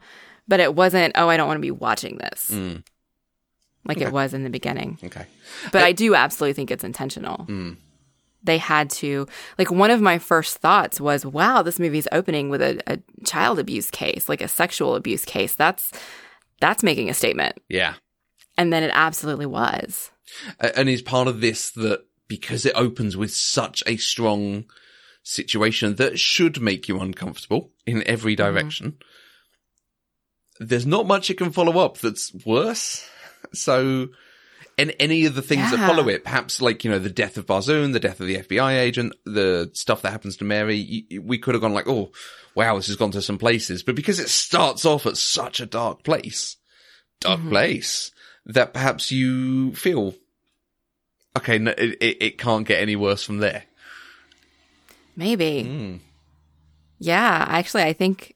But it wasn't, oh, I don't want to be watching this Mm, like Okay. it was in the beginning. okay. But I do absolutely think it's intentional. Mm. They had to, like, one of my first thoughts was, wow, this movie's opening with a, a child abuse case, like a sexual abuse case. That's, that's making a statement. Yeah. And then it absolutely was. And is part of this that because it opens with such a strong situation that should make you uncomfortable in every direction, there's not much it can follow up that's worse. So, and any of the things that follow it, perhaps like, you know, the death of Barzoon, the death of the FBI agent, the stuff that happens to Mary, we could have gone like, oh, wow, this has gone to some places. But because it starts off at such a dark place, dark Mhm. place, that perhaps you feel, okay, no, it, it can't get any worse from there. Maybe. Mm. Yeah, actually, I think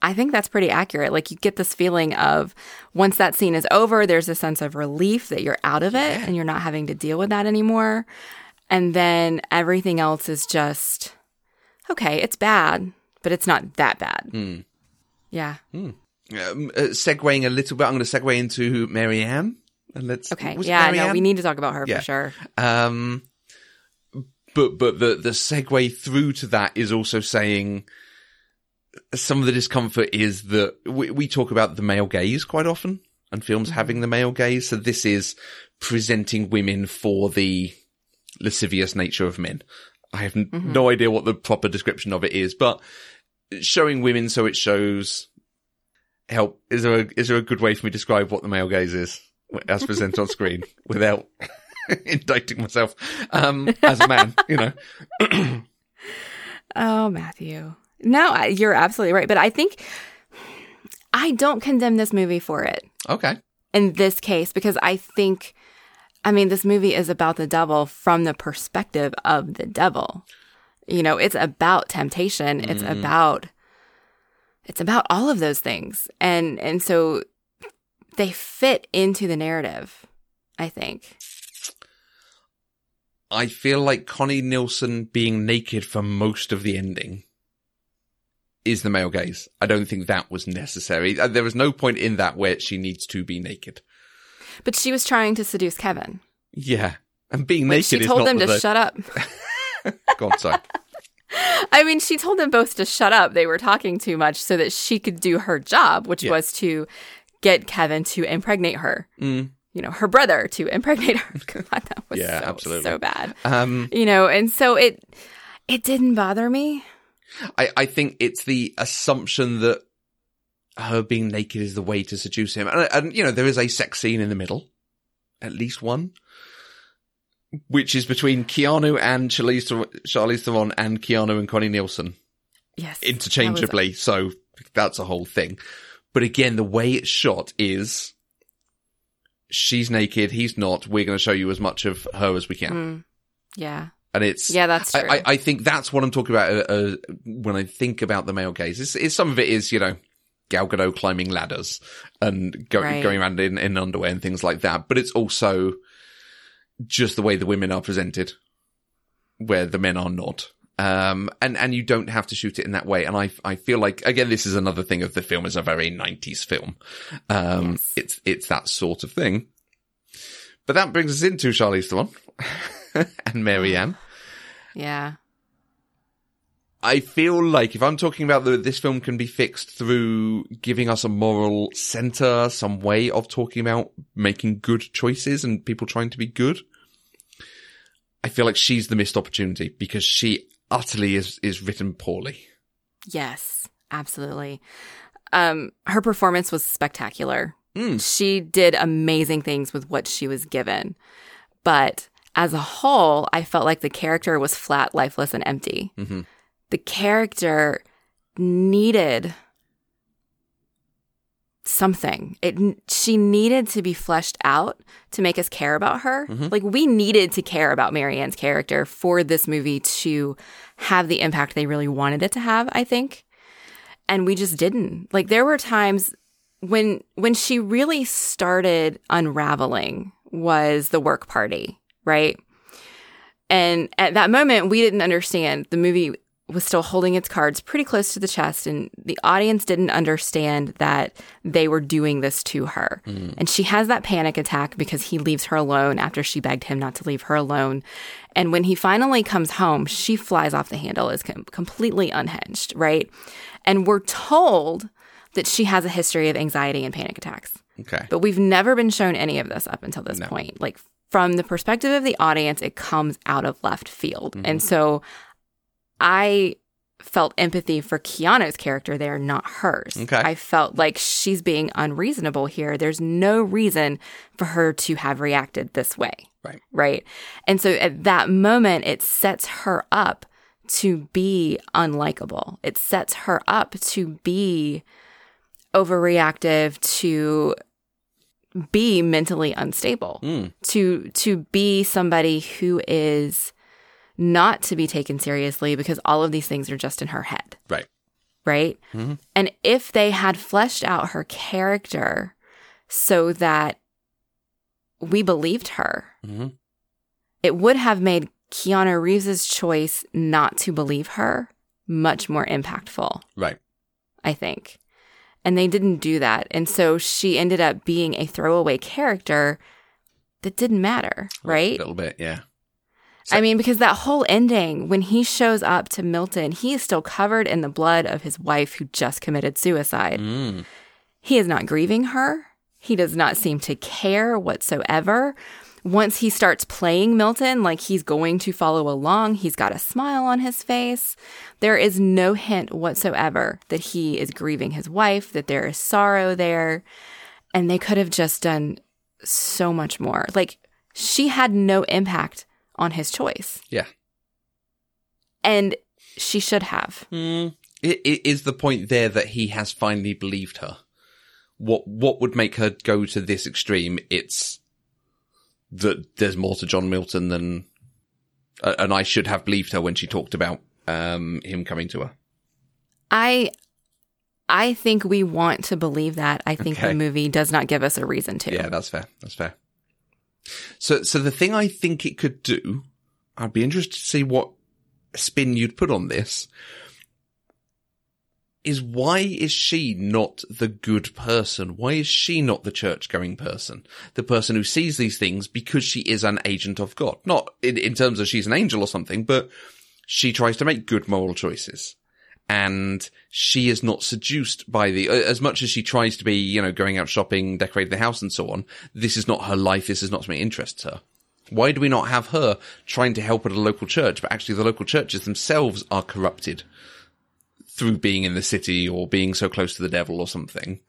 I think that's pretty accurate. Like you get this feeling of once that scene is over, there's a sense of relief that you're out of it and you're not having to deal with that anymore. And then everything else is just okay, it's bad, but it's not that bad. Yeah. Um, uh, segueing a little bit, I'm going to segue into Mary Ann. And let's Okay. Yeah, Mary no, we need to talk about her Yeah. for sure. Um, but but the the segue through to that is also saying some of the discomfort is that we, we talk about the male gaze quite often and films mm-hmm. having the male gaze. So this is presenting women for the lascivious nature of men. I have n- mm-hmm. no idea what the proper description of it is, but showing women so it shows help. Is there a, is there a good way for me to describe what the male gaze is as presented on screen without indicting myself um, as a man? You know, Oh, Matthew. No, you're absolutely right. But I think I don't condemn this movie for it okay, in this case because I think, I mean, this movie is about the devil from the perspective of the devil. You know, it's about temptation. It's about, it's about all of those things. And, and so they fit into the narrative, I think. I feel like Connie Nielsen being naked for most of the ending is the male gaze. I don't think that was necessary. Uh, There was no point in that where she needs to be naked. But she was trying to seduce Kevin. Yeah. And being Like, naked she told them to the, shut up. Go on, sorry. I mean, she told them both to shut up. They were talking too much so that she could do her job, which Yeah. was to get Kevin to impregnate her. Mm. You know, her brother to impregnate her. God, that was Yeah, so, absolutely. so bad. Um, You know, and so it it didn't bother me. I, I think it's the assumption that her being naked is the way to seduce him. And, and, you know, there is a sex scene in the middle. At least one. Which is between Keanu and Charlize, Theron- Charlize Theron and Keanu and Connie Nielsen Yes. interchangeably. So that's a whole thing. But again, the way it's shot is she's naked, he's not. We're going to show you as much of her as we can. Mm, yeah. And it's, Yeah, that's true. I, I, think that's what I'm talking about uh, uh, when I think about the male gaze. It's, it's some of it is, you know, Gal Gadot climbing ladders and go, Right. going around in, in underwear and things like that. But it's also just the way the women are presented, where the men are not. Um, and, and you don't have to shoot it in that way. And I, I feel like, again, this is another thing of the film is a very 90s film. Um, Yes. it's, it's that sort of thing. But that brings us into Charlize Theron and Mary Ann. yeah. I feel like if I'm talking about that this film can be fixed through giving us a moral center, some way of talking about making good choices and people trying to be good, I feel like she's the missed opportunity because she utterly is, is written poorly. Yes, absolutely. Um, her performance was spectacular. Mm. She did amazing things with what she was given. But as a whole, I felt like the character was flat, lifeless, and empty. Mhm. The character needed something. It she needed to be fleshed out to make us care about her. Mm-hmm. Like we needed to care about Mary Ann's character for this movie to have the impact they really wanted it to have, I think. And we just didn't. Like there were times when when she really started unraveling was the work party, right? And at that moment we didn't understand the movie was still holding its cards pretty close to the chest and the audience didn't understand that they were doing this to her. Mm. And she has that panic attack because he leaves her alone after she begged him not to leave her alone. And when he finally comes home, she flies off the handle is com- completely unhinged, right? And we're told that she has a history of anxiety and panic attacks. Okay. But we've never been shown any of this up until this point. Like from the perspective of the audience, it comes out of left field. Mm-hmm. And so I felt empathy for Keanu's character there, not hers. Okay. I felt like she's being unreasonable here. There's no reason for her to have reacted this way. Right. Right. And so at that moment, it sets her up to be unlikable. It sets her up to be overreactive, to be mentally unstable, Mm. to to be somebody who is not to be taken seriously because all of these things are just in her head. Right. right? And if they had fleshed out her character so that we believed her, Mhm. it would have made Keanu Reeves's choice not to believe her much more impactful, Right. I think. And they didn't do that. And so she ended up being a throwaway character that didn't matter, right? A little bit, yeah. I mean, because that whole ending, when he shows up to Milton, he is still covered in the blood of his wife who just committed suicide. Mm. He is not grieving her. He does not seem to care whatsoever. Once he starts playing Milton like he's going to follow along, he's got a smile on his face. There is no hint whatsoever that he is grieving his wife, that there is sorrow there. And they could have just done so much more. Like, she had no impact on his choice. Yeah. And she should have. Mm. It, it is the point there that he has finally believed her. What what would make her go to this extreme? It's that there's more to John Milton than, uh, and I should have believed her when she talked about um, him coming to her. I I think we want to believe that. I think Okay. the movie does not give us a reason to. Yeah, that's fair. That's fair. So, so the thing I think it could do, I'd be interested to see what spin you'd put on this. Is why is she not the good person? Why is she not the church going person? The person who sees these things because she is an agent of God. Not in, in terms of she's an angel or something, but she tries to make good moral choices and she is not seduced by the as much as she tries to be you know going out shopping decorating the house and so on this is not her life this is not something that interests her. Why do we not have her trying to help at a local church? But actually the local churches themselves are corrupted through being in the city or being so close to the devil or something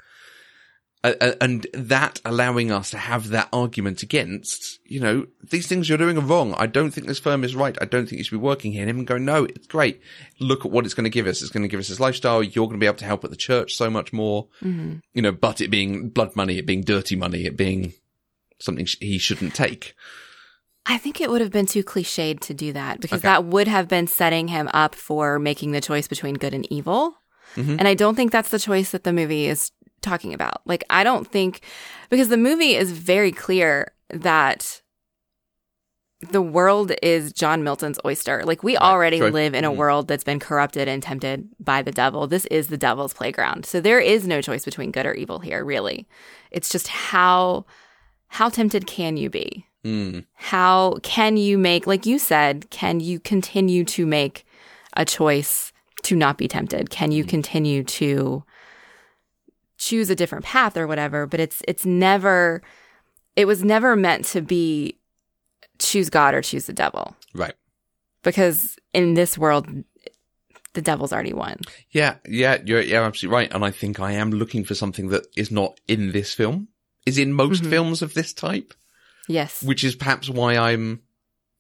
Uh, and that allowing us to have that argument against, you know, these things you're doing are wrong. I don't think this firm is right. I don't think you should be working here. And him going, no, it's great. Look at what it's going to give us. It's going to give us this lifestyle. You're going to be able to help at the church so much more, you know, but it being blood money, it being dirty money, it being something he shouldn't take. I think it would have been too cliched to do that because Okay. that would have been setting him up for making the choice between good and evil. Mhm. And I don't think that's the choice that the movie is talking about. Like, I don't think, because the movie is very clear that the world is John Milton's oyster. Like, we already true. live in a Mhm. world that's been corrupted and tempted by the devil. This is the devil's playground. So there is no choice between good or evil here, really. It's just how, how tempted can you be? Mm. how can you make like you said can you continue to make a choice to not be tempted can you continue to choose a different path or whatever but it's it's never it was never meant to be choose god or choose the devil Right. because in this world the devil's already won Yeah. Yeah. You're, you're absolutely right. And I think I am looking for something that is not in this film, is in most Mhm. films of this type. yes which is perhaps why I'm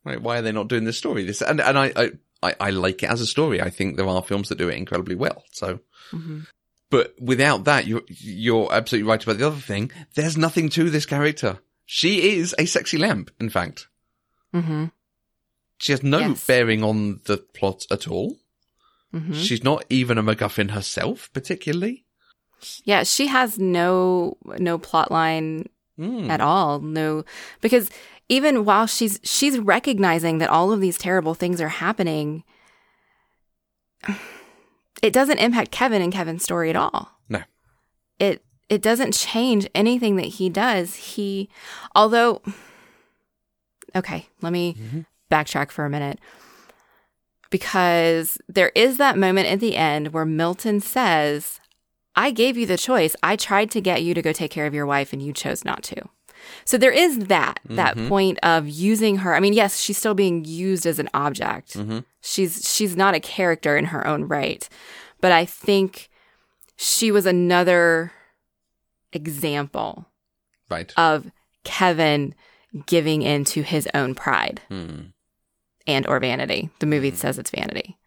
right, why are they not doing this story? This and and I, I I like it as a story. I think there are films that do it incredibly well. So, Mhm. But without that, you're you're absolutely right about the other thing. There's nothing to this character. She is a sexy lamp. In fact, mm-hmm. she has no Yes. bearing on the plot at all. Mm-hmm. She's not even a MacGuffin herself, particularly. yeah she has no no plot line Mm. at all no because even while she's she's recognizing that all of these terrible things are happening it doesn't impact kevin and kevin's story at all No. it it doesn't change anything that he does he although okay let me Mhm. backtrack for a minute because there is that moment at the end where milton says I gave you the choice. I tried to get you to go take care of your wife and you chose not to. So there is that that Mhm. point of using her. I mean, yes, she's still being used as an object. Mhm. She's she's not a character in her own right. But I think she was another example Right. of Kevin giving in to his own pride Hmm. and or vanity. The movie says it's vanity.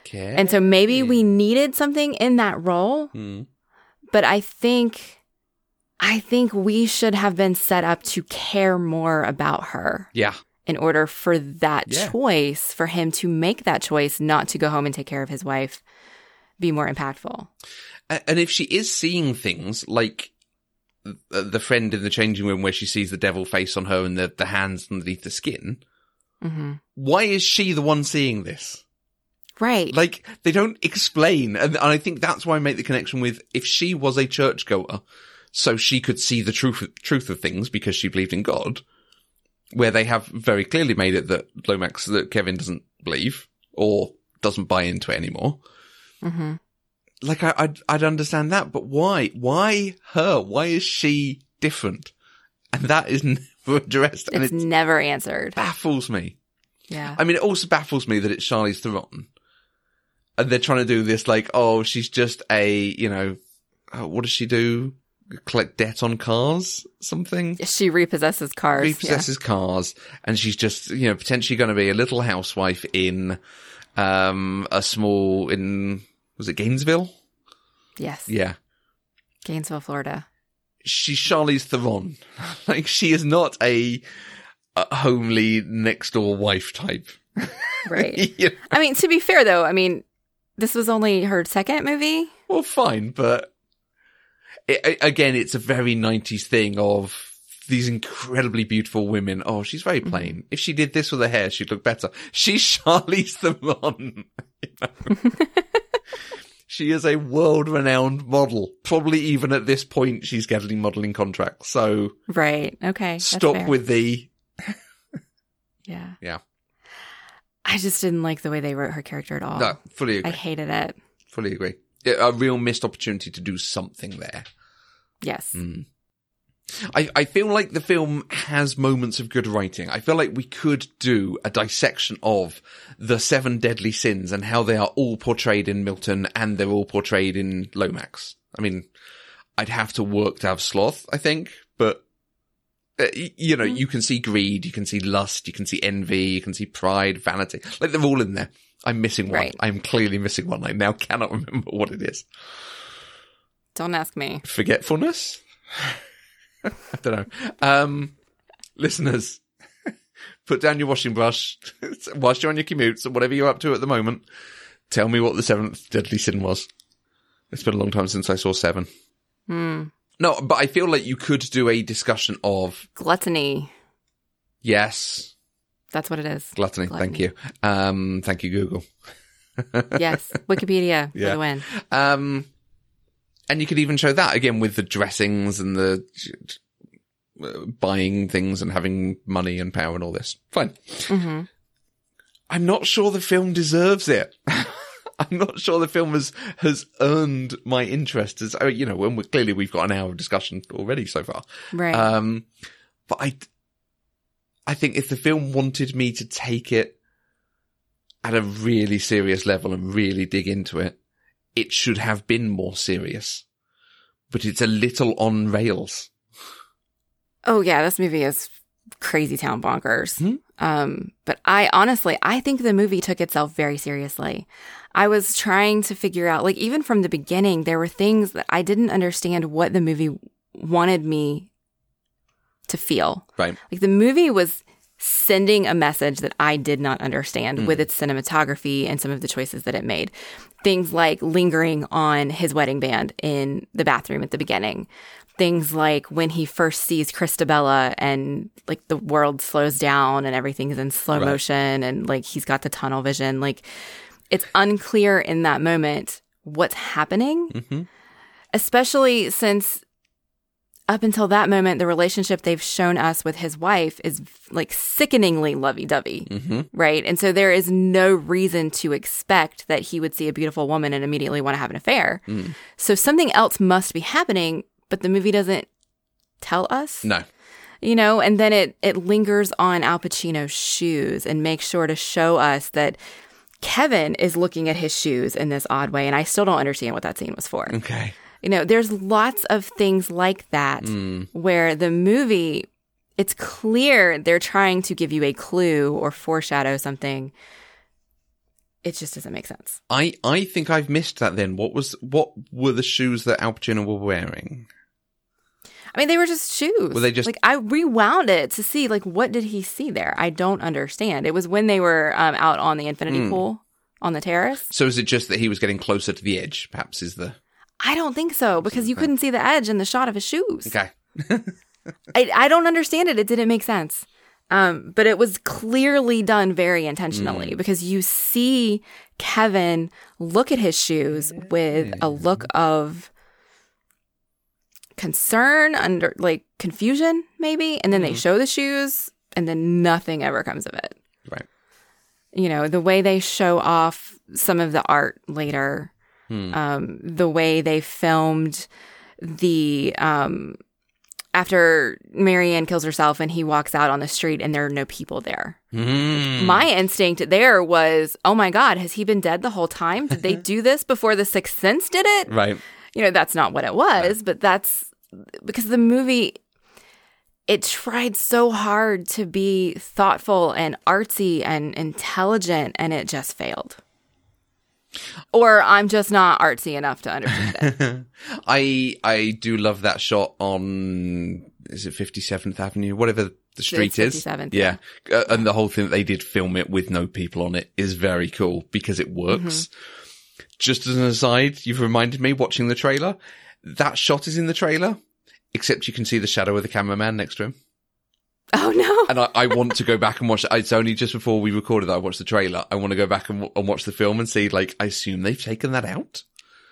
Okay. And so maybe we needed something in that role Hmm. but I think I think we should have been set up to care more about her Yeah. in order for that Yeah. choice for him to make that choice not to go home and take care of his wife be more impactful. And if she is seeing things like the friend in the changing room where she sees the devil face on her and the, the hands underneath the skin, hmm why is she the one seeing this? Right. Like, they don't explain. And, and I think that's why I make the connection with if she was a churchgoer, so she could see the truth, truth of things because she believed in God, where they have very clearly made it that Lomax, that Kevin doesn't believe or doesn't buy into it anymore. hmm Like, I, I'd, I'd understand that, but why? Why her? Why is she different? And that is never addressed. And It's it never answered. baffles me. Yeah. I mean, it also baffles me that it's Charlize Theron. And they're trying to do this like, oh, she's just a, you know, uh, what does she do? Collect debt on cars? Something? She repossesses cars. Repossesses cars. And she's just, you know, potentially going to be a little housewife in, um, a small, in, was it Gainesville? Yes. Yeah. Gainesville, Florida. She's Charlize Theron. like, she is not a, a homely next door wife type. Right. You know? I mean, to be fair though, I mean, this was only her second movie. Well, fine, but it, again, it's a very 90s thing of these incredibly beautiful women. Oh, she's very Mm-hmm. plain. If she did this with her hair, she'd look better. She's Charlize Theron. You know? she is a world renowned model. Probably even at this point, she's getting modeling contracts. So Right. Okay. stop with the, Yeah. Yeah. I just didn't like the way they wrote her character at all. no, fully I hated it. fully agree. A real missed opportunity to do something there. Yes. Mm. I, I feel like the film has moments of good writing. I feel like we could do a dissection of the seven deadly sins and how they are all portrayed in Milton and they're all portrayed in Lomax. I mean, I'd have to work to have sloth, I think, but uh, you know, Mm. you can see greed, you can see lust, you can see envy, you can see pride, vanity. Like they're all in there. I'm missing one. Right. I'm clearly missing one. I now cannot remember what it is. Don't ask me. Forgetfulness? I don't know. Um, listeners, put down your washing brush whilst you're on your commutes or whatever you're up to at the moment. Tell me what the seventh deadly sin was. It's been a long time since I saw seven. Hmm. No, but I feel like you could do a discussion of Gluttony. yes, That's what it is. gluttony. Thank you. Um, thank you, Google. Yes. Wikipedia for the win. Um, and you could even show that again with the dressings and the uh, buying things and having money and power and all this. Fine. hmm I'm not sure the film deserves it. I'm not sure the film has has earned my interest as you know when we clearly we've got an hour of discussion already so far. Right. Um, but I, I think if the film wanted me to take it at a really serious level and really dig into it, it should have been more serious. But it's a little on rails. oh yeah, this movie is crazy town bonkers. Hmm? Um, but I honestly, I think the movie took itself very seriously. I was trying to figure out, like, even from the beginning, there were things that I didn't understand what the movie wanted me to feel. Right. Like, the movie was sending a message that I did not understand with its cinematography and some of the choices that it made. Things like lingering on his wedding band in the bathroom at the beginning. Things like when he first sees Christabella and like the world slows down and everything is in slow Right. motion and like he's got the tunnel vision. Like it's unclear in that moment what's happening, Mm-hmm. especially since up until that moment, the relationship they've shown us with his wife is like sickeningly lovey dovey, hmm right? And so there is no reason to expect that he would see a beautiful woman and immediately want to have an affair. Mm. So something else must be happening, but the movie doesn't tell us No. you know and then it it lingers on al pacino's shoes and makes sure to show us that kevin is looking at his shoes in this odd way and i still don't understand what that scene was for Okay. You know there's lots of things like that Mm. where the movie it's clear they're trying to give you a clue or foreshadow something it just doesn't make sense I I think I've missed that. Then what was what were the shoes that Al Pacino were wearing? I mean, they were just shoes. Were they just- like I rewound it to see like what did he see there? I don't understand. It was when they were um, out on the infinity Hmm. pool on the terrace. So is it just that he was getting closer to the edge? Perhaps is the I don't think so because you couldn't see the edge in the shot of his shoes. okay. I, I don't understand it. It didn't make sense. Um, but it was clearly done very intentionally because you see Kevin look at his shoes with a look of concern, under like confusion, maybe. And then they show the shoes and then nothing ever comes of it. Right. You know, the way they show off some of the art later, um, the way they filmed the um after Mary Ann kills herself and he walks out on the street and there are no people there. Mm. My instinct there was, oh my God, has he been dead the whole time? Did they do this before The Sixth Sense did it? Right. You know, that's not what it was, but that's because the movie, it tried so hard to be thoughtful and artsy and intelligent and it just failed. Or I'm just not artsy enough to understand it. I I do love that shot on is it 57th Avenue, whatever the street is. 57th, Yeah, Uh, and the whole thing that they did film it with no people on it is very cool because it works. Just as an aside, you've reminded me watching the trailer. That shot is in the trailer, except you can see the shadow of the cameraman next to him. Oh no. And I, I want to go back and watch. It. It's only just before we recorded that I watched the trailer. I want to go back and, and watch the film and see. Like, I assume they've taken that out,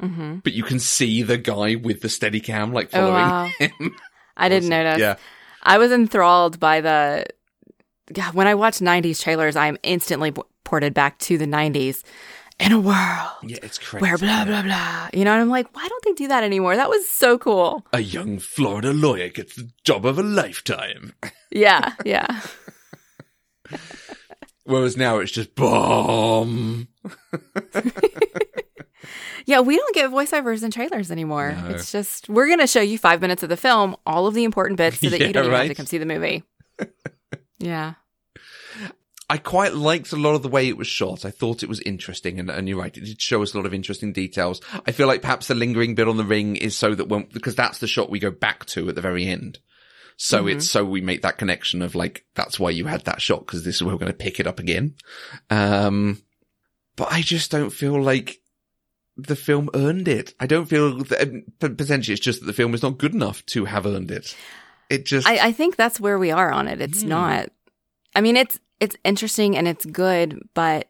hmm but you can see the guy with the steady cam like Oh, following wow. him. I didn't notice. Yeah. I was enthralled by the. God, when I watch 90s trailers, I'm instantly ported back to the 90s in a world Yeah, it's crazy. where blah, blah, blah. You know, and I'm like, why don't they do that anymore? That was so cool. A young Florida lawyer gets the job of a lifetime. Yeah, yeah. Whereas now it's just bomb. Yeah, we don't get voiceovers in trailers anymore. No. It's just, we're going to show you five minutes of the film, all of the important bits, so that Yeah, you don't even have to come see the movie. yeah. I quite liked a lot of the way it was shot. I thought it was interesting, and, and you're right, it did show us a lot of interesting details. I feel like perhaps the lingering bit on the ring is so that when, because that's the shot we go back to at the very end. So it's so we make that connection of like, that's why you had that shot, because this is where we're going to pick it up again. Um, but I just don't feel like the film earned it. I don't feel that, p- potentially it's just that the film is not good enough to have earned it. It just, I, I think that's where we are on it. It's Hmm. not. I mean, it's it's interesting and it's good, but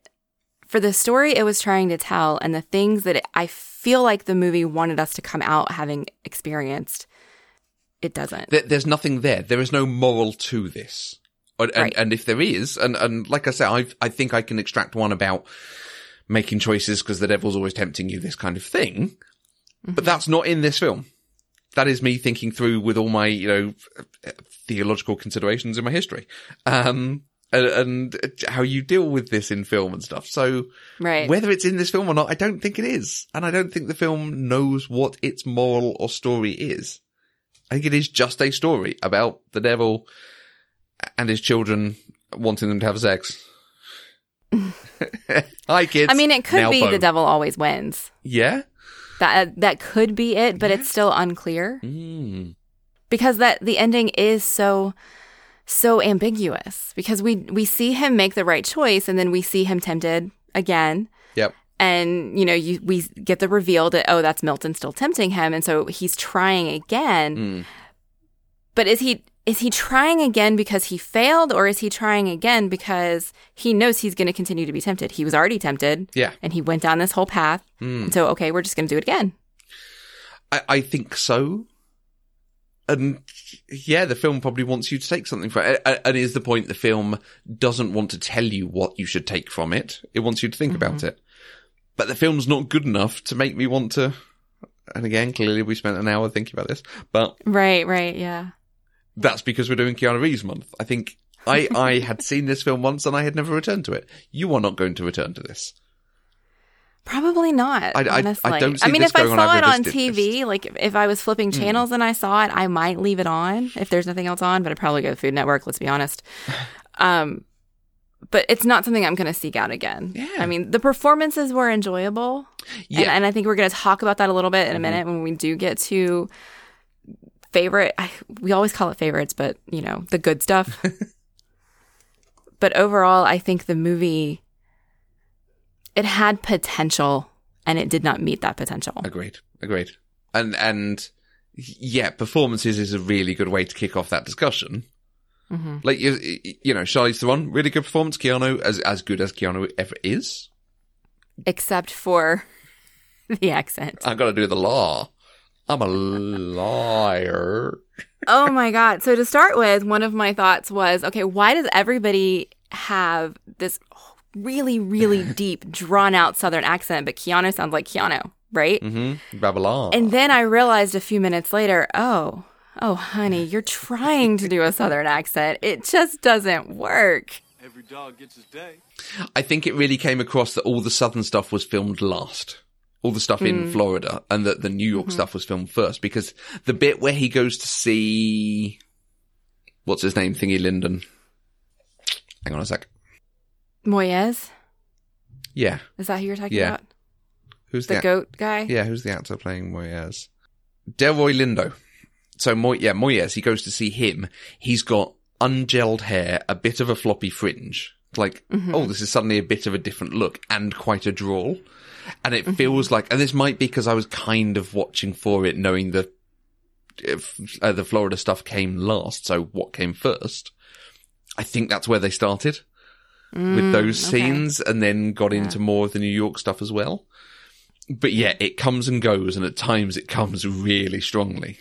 for the story it was trying to tell and the things that it, I feel like the movie wanted us to come out having experienced, it doesn't. there, there's nothing there. There is no moral to this. And, and, Right. and if there is, and, and like I say, I I think I can extract one about making choices because the devil's always tempting you, this kind of thing. But that's not in this film. That is me thinking through with all my, you know, theological considerations in my history. Um, and, and how you deal with this in film and stuff. So right. whether it's in this film or not, I don't think it is. And I don't think the film knows what its moral or story is. I think it is just a story about the devil and his children wanting them to have sex. Hi kids. I mean, it could Now be the devil always wins. Yeah? That that could be it, but it's still unclear Mm. because that the ending is so so ambiguous because we we see him make the right choice and then we see him tempted again Yep. and you know you we get the reveal that oh that's Milton still tempting him and so he's trying again Mm. but is he is he trying again because he failed or is he trying again because he knows he's going to continue to be tempted he was already tempted Yeah. and he went down this whole path Mm. and so okay we're just going to do it again I, I think so. And yeah, the film probably wants you to take something from it. And is the point the film doesn't want to tell you what you should take from it. It wants you to think about mm-hmm. it. But the film's not good enough to make me want to. And again, clearly we spent an hour thinking about this, but right right yeah that's because we're doing Keanu Reeves month. I think I, I had seen this film once and I had never returned to it. You are not going to return to this. Probably not. I- I- I honestly, don't see mean, if I saw it on TV, like if- I was flipping Hmm. channels and I saw it, I might leave it on if there's nothing else on. But I'd probably go to Food Network. Let's be honest. Um, but it's not something I'm going to seek out again. Yeah. I mean, the performances were enjoyable, Yeah. Mm-hmm. and I think we're going to talk about that a little bit in a minute when we do get to favorite. I, we always call it favorites, but you know the good stuff. but overall, I think the movie it had potential and it did not meet that potential. Agreed. Agreed. And and yeah, performances is a really good way to kick off that discussion. Mm-hmm. Like you, you know, Charlize Theron, really good performance. Keanu, as as good as Keanu ever is. Except for the accent. I got to do the law. I'm a liar. oh my god! So to start with, one of my thoughts was, okay, why does everybody have this really, really deep, drawn out Southern accent, but Keanu sounds like Keanu, right? Mm-hmm. Babylon. And then I realized a few minutes later, oh, oh, honey, you're trying to do a Southern accent. It just doesn't work. Every dog gets his day. I think it really came across that all the Southern stuff was filmed last. All the stuff in Florida and that the New York stuff was filmed first because the bit where he goes to see, what's his name? Thingy Linden. Hang on a sec. Moyez, Yeah. is that who you're talking Yeah. about? Who's The the, goat guy? Yeah, who's the actor playing Moyez? Delroy Lindo. So Moy, yeah, Moyez, he goes to see him. He's got ungelled hair, a bit of a floppy fringe. Like, oh, this is suddenly a bit of a different look and quite a drawl. And it feels like, and this might be because I was kind of watching for it, knowing that if, uh, the Florida stuff came last. So what came first? I think that's where they started with mm, those okay. scenes and then got into more of the New York stuff as well. But yeah, it comes and goes, and at times it comes really strongly.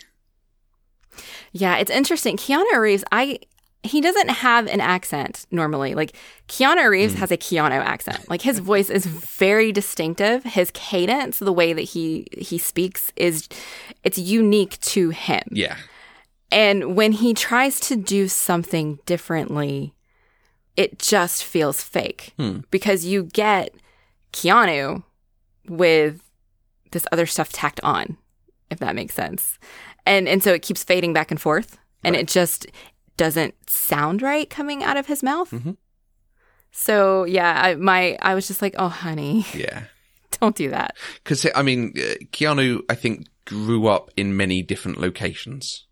Yeah, it's interesting. Keanu Reeves, I he doesn't have an accent normally. Like Keanu Reeves hmm. has a Keanu accent. Like his voice is very distinctive. His cadence, the way that he he speaks is it's unique to him. Yeah. And when he tries to do something differently, it just feels fake because you get Keanu with this other stuff tacked on, if that makes sense. And and so it keeps fading back and forth, and it just doesn't sound right coming out of his mouth. So yeah, I, my I was just like, oh honey, Yeah. don't do that. Because, I mean, uh, Keanu, I think, grew up in many different locations.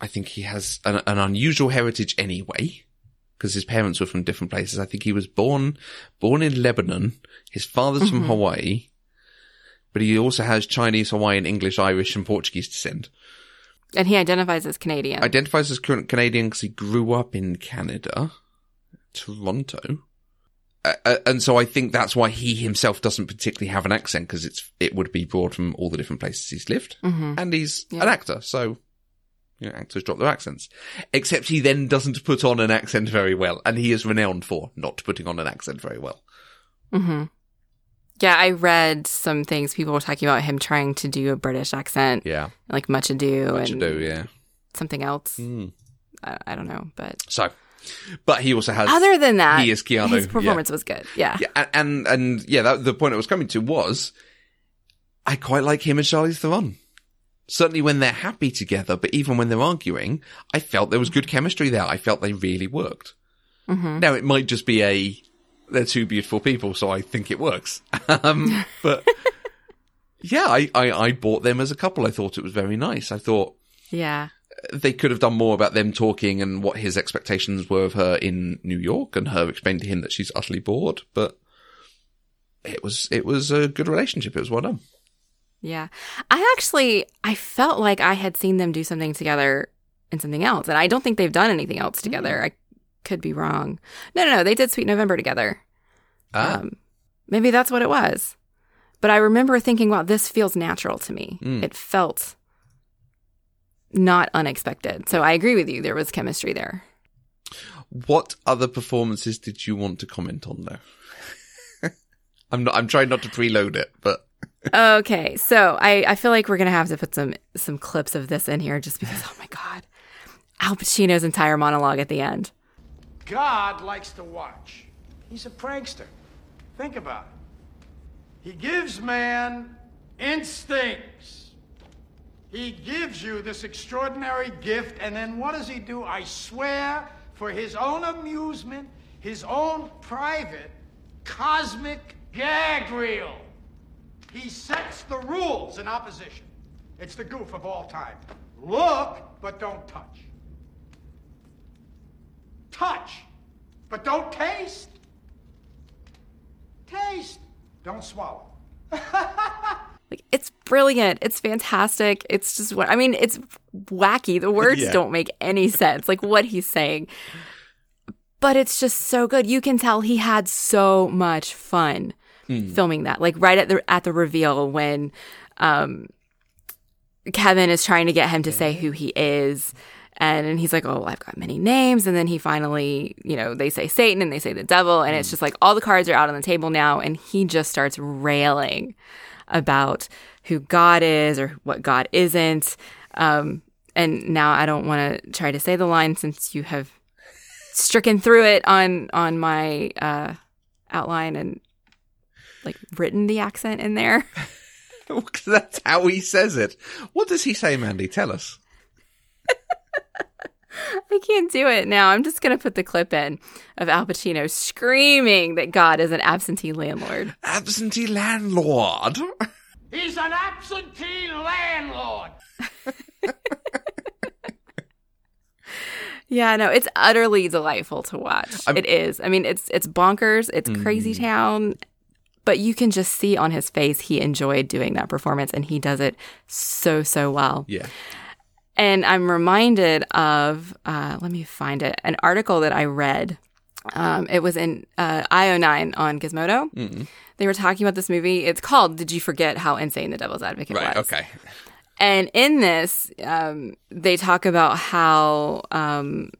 I think he has an, an unusual heritage anyway, because his parents were from different places. I think he was born, born in Lebanon. His father's from Hawaii, but he also has Chinese, Hawaiian, English, Irish, and Portuguese descent. And he identifies as Canadian. Identifies as current Canadian because he grew up in Canada, Toronto. Uh, and so I think that's why he himself doesn't particularly have an accent because it's it would be brought from all the different places he's lived, Mm-hmm. and he's an actor, so you know, actors drop their accents. Except he then doesn't put on an accent very well, and he is renowned for not putting on an accent very well. Mm-hmm. Yeah, I read some things. People were talking about him trying to do a British accent, Yeah, like Much Ado much and ado, yeah. something else. Mm. I, I don't know, but So, but he also has other than that, he is Keanu, his yeah. performance was good. Yeah. Yeah, and and, and yeah, that, the point I was coming to was, I quite like him and Charlize Theron. Certainly when they're happy together, but even when they're arguing, I felt there was good chemistry there. I felt they really worked. Mm-hmm. Now it might just be a they're two beautiful people, so I think it works. um, but yeah, I, I I bought them as a couple. I thought it was very nice. I thought Yeah. they could have done more about them talking and what his expectations were of her in New York and her explaining to him that she's utterly bored, but it was it was a good relationship. It was well done. Yeah. I actually I felt like I had seen them do something together in something else. And I don't think they've done anything else together. I could be wrong. No, no, no. They did Sweet November together. Ah, Um, maybe that's what it was. But I remember thinking, wow, this feels natural to me. Mm. It felt not unexpected. So I agree with you. There was chemistry there. what other performances did you want to comment on though? I'm not. I'm trying not to preload it, but Okay, so I, I feel like we're gonna have to put some some clips of this in here just because oh my god, Al Pacino's entire monologue at the end. God likes to watch. He's a prankster. Think about it. He gives man instincts. He gives you this extraordinary gift, and then what does he do? I swear, for his own amusement, his own private cosmic gag reel. He sets the rules in opposition. It's the goof of all time. Look, but don't touch. Touch, but don't taste. Taste, Don't swallow. Like it's brilliant. It's fantastic. It's just what I mean, it's wacky. The words Yeah. don't make any sense, like what he's saying. But it's just so good. You can tell he had so much fun filming that. Like right at the at the reveal when um Kevin is trying to get him to say who he is. And, and he's like, Oh, I've got many names. And then he finally, you know, they say Satan and they say the devil. And it's just like all the cards are out on the table now. And he just starts railing about who God is or what God isn't. Um, and now I don't want to try to say the line since you have stricken through it on on my uh, outline and like written the accent in there. That's how he says it. What does he say, Mandy? Tell us. I can't do it now. I'm just gonna put the clip in of Al Pacino screaming that God is an absentee landlord. Absentee landlord. He's an absentee landlord. Yeah, no, it's utterly delightful to watch. it is. I mean, it's it's bonkers. It's mm. crazy town, but you can just see on his face he enjoyed doing that performance, and he does it so so well. Yeah. And I'm reminded of uh, let me find it an article that I read. Um, it was in uh, IO9 on Gizmodo. They were talking about this movie. It's called "Did You Forget How Insane the Devil's Advocate Right. Was?" Okay. And in this, um, they talk about how um,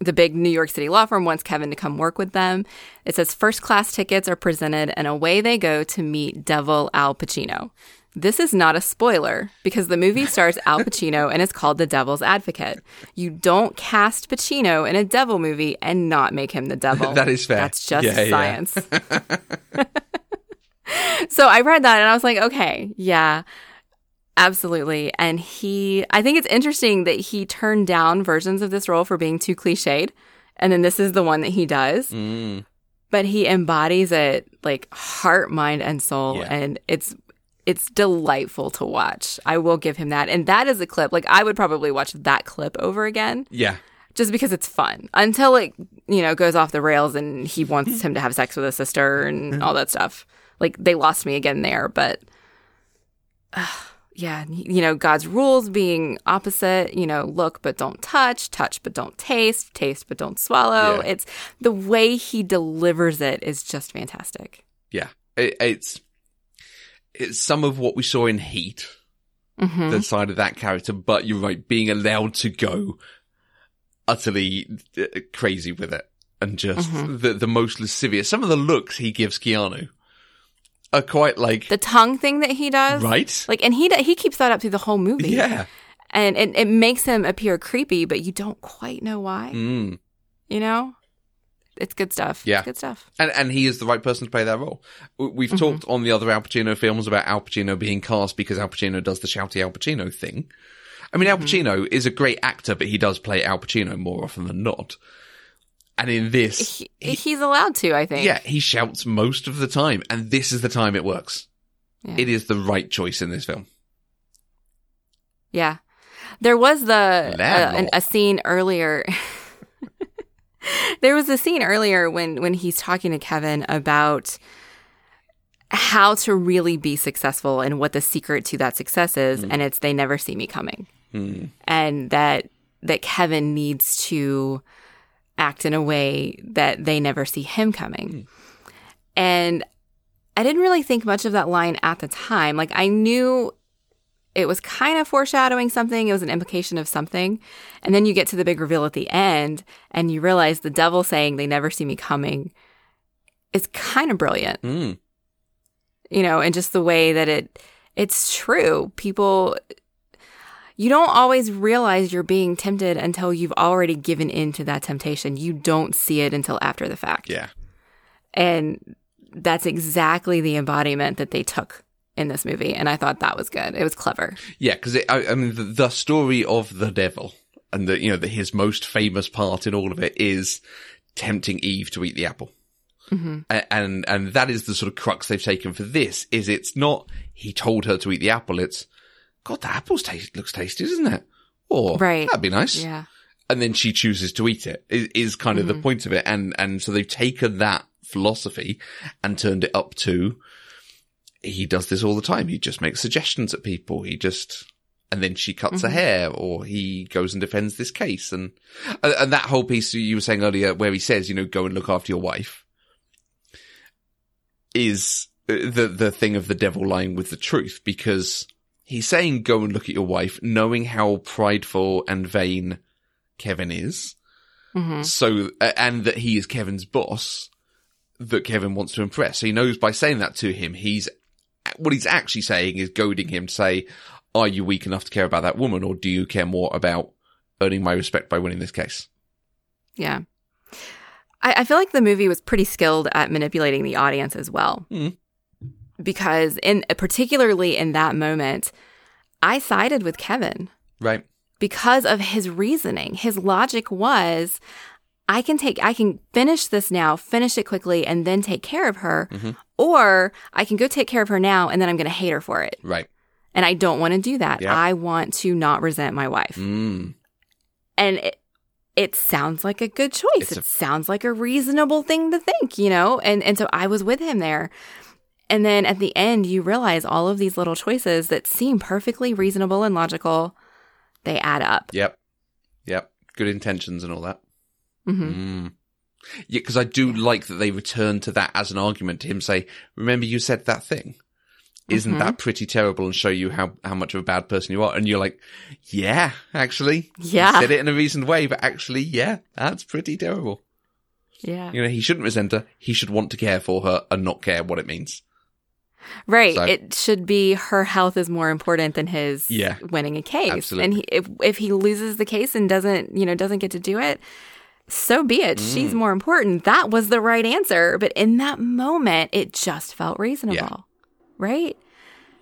the big New York City law firm wants Kevin to come work with them. It says first class tickets are presented, and away they go to meet Devil Al Pacino. This is not a spoiler because the movie stars Al Pacino and is called The Devil's Advocate. You don't cast Pacino in a devil movie and not make him the devil. That is fair. That's just Yeah, yeah. science. so I read that and I was like, okay, yeah, absolutely. And he, I think it's interesting that he turned down versions of this role for being too cliched. And then this is the one that he does. Mm. But he embodies it like heart, mind, and soul. Yeah. And it's, it's delightful to watch. I will give him that. And that is a clip. Like I would probably watch that clip over again Yeah. just because it's fun until it you know goes off the rails and he wants him to have sex with his sister and all that stuff like they lost me again there but uh, yeah you know god's rules being opposite you know look but don't touch touch but don't taste taste but don't swallow Yeah. it's the way he delivers it is just fantastic Yeah. It, it's it's some of what we saw in Heat. hmm the side of that character, but you're right, being allowed to go utterly uh, crazy with it and just Mm-hmm. the, the most lascivious. Some of the looks he gives Keanu are quite like, the tongue thing that he does right? like and he he keeps that up through the whole movie yeah. and it, it makes him appear creepy but you don't quite know why Mm. You know, it's good stuff. Yeah. It's good stuff. And, and he is the right person to play that role. We've Mm-hmm. talked on the other Al Pacino films about Al Pacino being cast because Al Pacino does the shouty Al Pacino thing. I mean, Al Mm-hmm. Pacino is a great actor, but he does play Al Pacino more often than not. And in this, He, he's allowed to, I think. Yeah, he shouts most of the time, and this is the time it works. Yeah. It is the right choice in this film. Yeah. There was the uh, an, a scene earlier. there was a scene earlier when when he's talking to Kevin about how to really be successful and what the secret to that success is, and it's they never see me coming, and that that Kevin needs to act in a way that they never see him coming, and I didn't really think much of that line at the time. Like I knew it was kind of foreshadowing something. It was an implication of something. And then you get to the big reveal at the end and you realize the devil saying they never see me coming is kind of brilliant. Mm. You know, and just the way that it it's true. People you don't always realize you're being tempted until you've already given in to that temptation. You don't see it until after the fact. Yeah. And that's exactly the embodiment that they took in this movie. And I thought that was good. It was clever. Yeah, because I, I mean, the, the story of the devil and the, you know, the, his most famous part in all of it is tempting Eve to eat the apple. Mm-hmm. A- And, and that is the sort of crux they've taken for this is it's not he told her to eat the apple. It's God, the apple's taste looks tasty, doesn't it? Or Right. that'd be nice. Yeah. and then she chooses to eat it is, is kind of the mm-hmm. point of it. And, and so they've taken that philosophy and turned it up to he does this all the time. He just makes suggestions at people. He just, and then she cuts her mm-hmm. hair or he goes and defends this case. And, and that whole piece you were saying earlier where he says, you know, go and look after your wife is the, the thing of the devil lying with the truth because he's saying go and look at your wife knowing how prideful and vain Kevin is. hmm So, and that he is Kevin's boss that Kevin wants to impress. So he knows by saying that to him, he's, what he's actually saying is goading him to say, are you weak enough to care about that woman or do you care more about earning my respect by winning this case? Yeah. I, I feel like the movie was pretty skilled at manipulating the audience as well. Mhm. Because in particularly in that moment, I sided with Kevin Right. because of his reasoning. His logic was I can take I can finish this now, finish it quickly and then take care of her Mm-hmm. or I can go take care of her now and then I'm going to hate her for it. Right. And I don't want to do that. Yeah. I want to not resent my wife. Mm. And it, it sounds like a good choice. It's it a- sounds like a reasonable thing to think, you know? And and so I was with him there. And then at the end you realize all of these little choices that seem perfectly reasonable and logical, they add up. Yep. Yep. Good intentions and all that. Mm-hmm. Mm. Yeah, because I do like that they return to that as an argument to him say, remember you said that thing? Isn't Mhm. that pretty terrible and show you how, how much of a bad person you are? And you're like, yeah, actually. Yeah. You said it in a reasoned way, but actually, yeah, that's pretty terrible. Yeah. You know, he shouldn't resent her. He should want to care for her and not care what it means. Right. So- it should be her health is more important than his Yeah. winning a case. Absolutely. And he, if if he loses the case and doesn't, you know, doesn't get to do it, so be it. Mm. She's more important. That was the right answer, but in that moment it just felt reasonable. Right?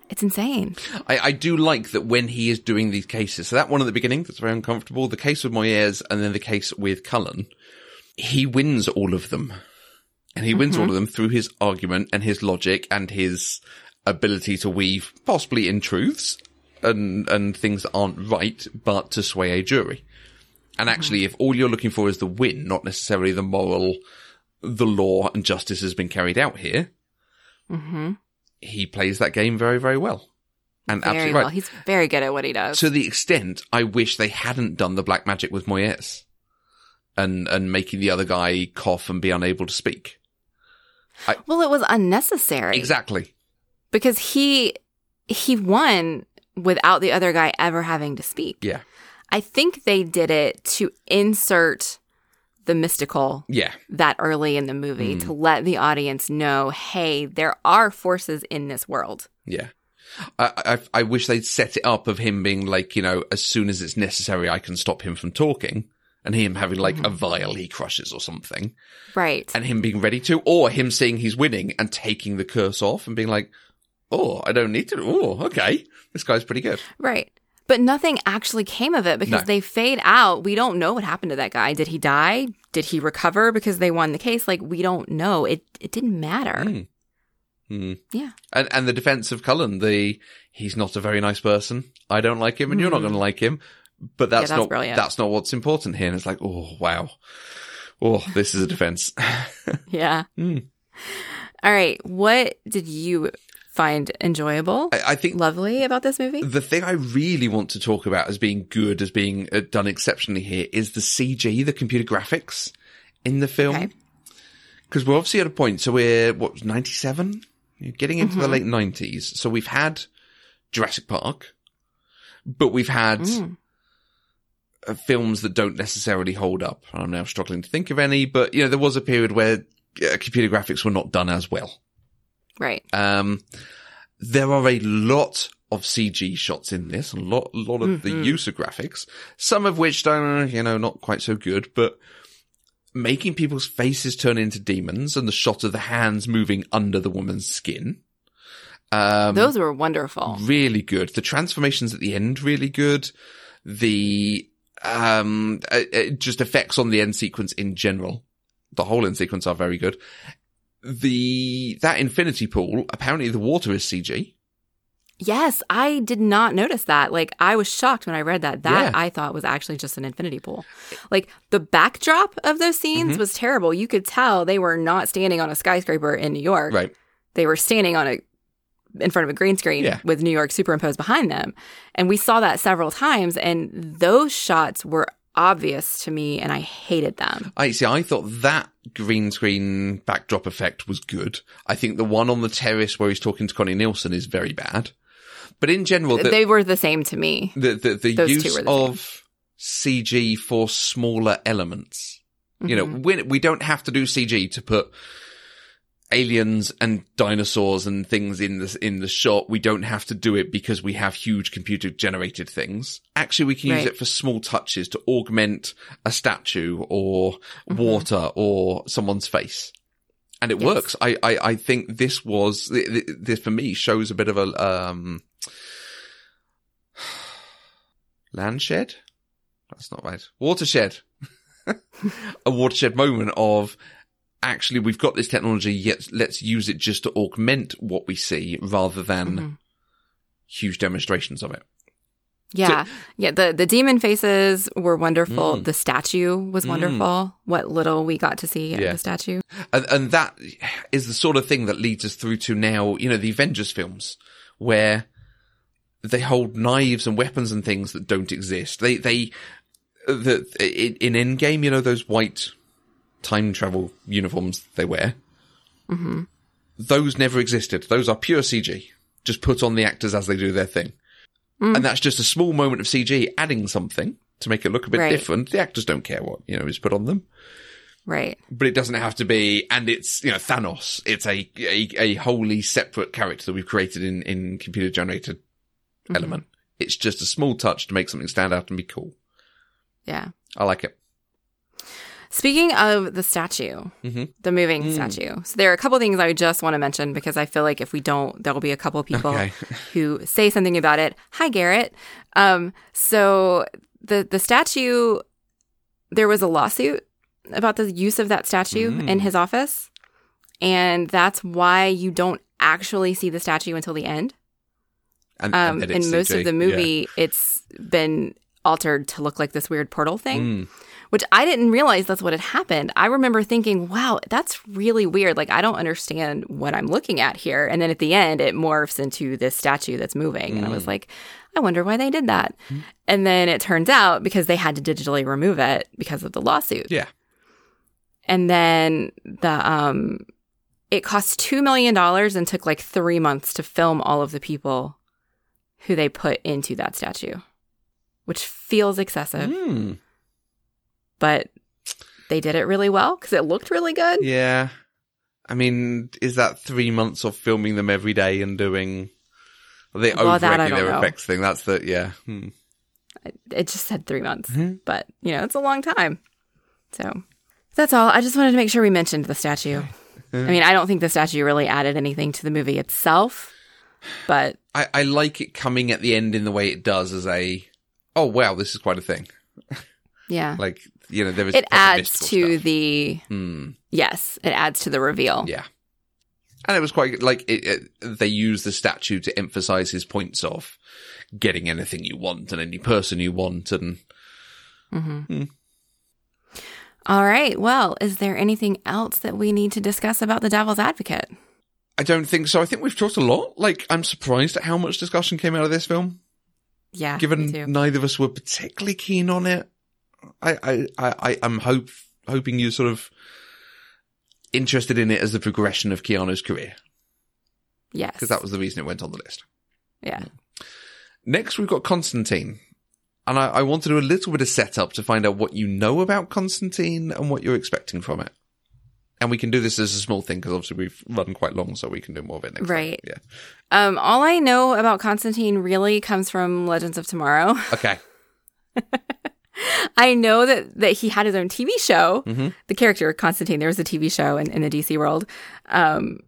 It's insane. I, I do like that when he is doing these cases. So that one at the beginning, that's very uncomfortable. The case with Moyez and then the case with Cullen, he wins all of them. And he wins all of them through his argument and his logic and his ability to weave possibly in truths and, and things that aren't right, but to sway a jury. And actually, if all you're looking for is the win, not necessarily the moral, the law and justice has been carried out here, hmm he plays that game very, very well. And Very absolutely well. right. He's very good at what he does. To the extent I wish they hadn't done the black magic with Moyez and, and making the other guy cough and be unable to speak. Well, it was unnecessary. Exactly. Because he he won without the other guy ever having to speak. Yeah. I think they did it to insert the mystical Yeah. that early in the movie Mm. to let the audience know, hey, there are forces in this world. Yeah. I, I, I wish they'd set it up of him being like, you know, as soon as it's necessary, I can stop him from talking and him having like a vial he crushes or something Right. and him being ready to, or him seeing he's winning and taking the curse off and being like, oh, I don't need to. Oh, okay. This guy's pretty good. right. But nothing actually came of it because No. they fade out. We don't know what happened to that guy. Did he die? Did he recover because they won the case? Like we don't know. It it didn't matter. Mm. Hmm. Yeah. And and the defense of Cullen, the he's not a very nice person. I don't like him, and you're not going to like him. But that's, Mm-hmm. that's not brilliant. that's not what's important here. And it's like, oh wow, oh this is a defense. Yeah. Hmm. All right. What did you find enjoyable, I, I think lovely about this movie? the thing I really want to talk about as being good, as being uh, done exceptionally here, is the CG, the computer graphics in the Okay. film. Because we're obviously at a point. So we're what ninety seven, getting into Mm-hmm. the late nineties. So we've had Jurassic Park, but we've had. Mm. Films that don't necessarily hold up. I'm now struggling to think of any, but you know, there was a period where uh, computer graphics were not done as well. Right. Um, there are a lot of CG shots in this, a lot, a lot of the use of graphics, some of which don't, you know, not quite so good, but making people's faces turn into demons and the shot of the hands moving under the woman's skin. Um, Those were wonderful. really good. The transformations at the end, really good. The, um, uh, just effects on the end sequence in general. The whole end sequence are very good. The, that infinity pool, apparently the water is CG. Yes, I did not notice that. Like I was shocked when I read that. That Yeah. I thought was actually just an infinity pool. Like the backdrop of those scenes Mm-hmm. was terrible. You could tell they were not standing on a skyscraper in New York. Right. They were standing on a in front of a green screen Yeah. with New York superimposed behind them. And we saw that several times and those shots were obvious to me and I hated them. I see. I thought that green screen backdrop effect was good. I think the one on the terrace where he's talking to Connie Nielsen is very bad. But in general, the, they were the same to me. the, the, the use the same. of CG for smaller elements. You know, Mm-hmm. we, we don't have to do CG to put aliens and dinosaurs and things in this in the shot. We don't have to do it because we have huge computer generated things. Actually, we can use it for small touches to augment a statue or Mm-hmm. water or someone's face. And it Yes. works. I, I, I think this was, th- th- this for me shows a bit of a, um, landshed? That's not right. Watershed. a watershed moment of actually we've got this technology, yet let's use it just to augment what we see rather than Mhm. huge demonstrations of it. Yeah. yeah. The, the demon faces were wonderful. Mm. The statue was wonderful. What little we got to see of Yeah. the statue. And, and that is the sort of thing that leads us through to now, you know, the Avengers films where they hold knives and weapons and things that don't exist. They, they, the, in, in Endgame, you know, those white time travel uniforms they wear. hmm Those never existed. Those are pure CG. Just put on the actors as they do their thing. Mm. And that's just a small moment of CG adding something to make it look a bit Right. different. The actors don't care what, you know, is put on them Right. but it doesn't have to be, and it's, you know, Thanos. It's a, a, a wholly separate character that we've created in, in computer generated Mm-hmm. element. It's just a small touch to make something stand out and be cool. Yeah. I like it. Speaking of the statue, Mhm. the moving Mm. statue. So there are a couple things I just want to mention because I feel like if we don't, there will be a couple people Okay. who say something about it. Hi, Garrett. Um, so the the statue, there was a lawsuit about the use of that statue Mm. in his office, and that's why you don't actually see the statue until the end. And, Um, it's most CG. of the movie, it's been altered to look like this weird portal thing Mm. Which I didn't realize that's what had happened. I remember thinking, wow, that's really weird. Like, I don't understand what I'm looking at here. And then at the end, it morphs into this statue that's moving. And I was Mm. like, I wonder why they did that. And then it turns out because they had to digitally remove it because of the lawsuit. Yeah. And then the, um, it cost $2 million and took like three months to film all of the people who they put into that statue, which feels excessive Mm. But they did it really well because it looked really good. Yeah. I mean, is that three months of filming them every day and doing the Well, overacting their know. effects thing? That's the, yeah. Hmm. It just said three months, Mhm. but you know, it's a long time. So that's all. I just wanted to make sure we mentioned the statue. I mean, I don't think the statue really added anything to the movie itself, but I, I like it coming at the end in the way it does as a, oh wow, this is quite a thing. yeah, Like, you know, there is it adds to stuff. the Hmm. yes, it adds to the reveal. Yeah. And it was quite like it, it, they use the statue to emphasize his points of getting anything you want and any person you want. And All right. Well, is there anything else that we need to discuss about the Devil's Advocate? I don't think so. I think we've talked a lot. Like, I'm surprised at how much discussion came out of this film, Yeah, given neither of us were particularly keen on it. I, I, I, I am hope, hoping you sort of interested in it as the progression of Keanu's career, yes, because that was the reason it went on the list. yeah. Next, we've got Constantine. And I, I want to do a little bit of setup to find out what you know about Constantine and what you're expecting from it. And we can do this as a small thing because obviously we've run quite long, so we can do more of it next Right. time. Um, all I know about Constantine really comes from Legends of Tomorrow. Okay. I know that that he had his own TV show. Mhm. The character Constantine, there was a TV show in, in the DC world. Um,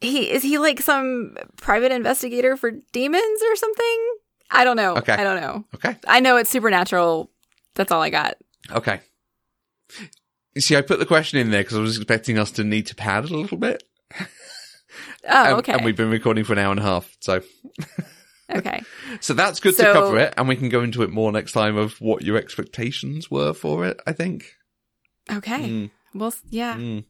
he is he like some private investigator for demons or something? I don't know. Okay. I don't know. Okay. I know it's supernatural. That's all I got. Okay. You see, I put the question in there because I was expecting us to need to pad it a little bit. Oh, and, okay. And we've been recording for an hour and a half. So, okay. so that's good to cover it. And we can go into it more next time of what your expectations were for it, I think. Okay. Mm, Well, yeah. mm.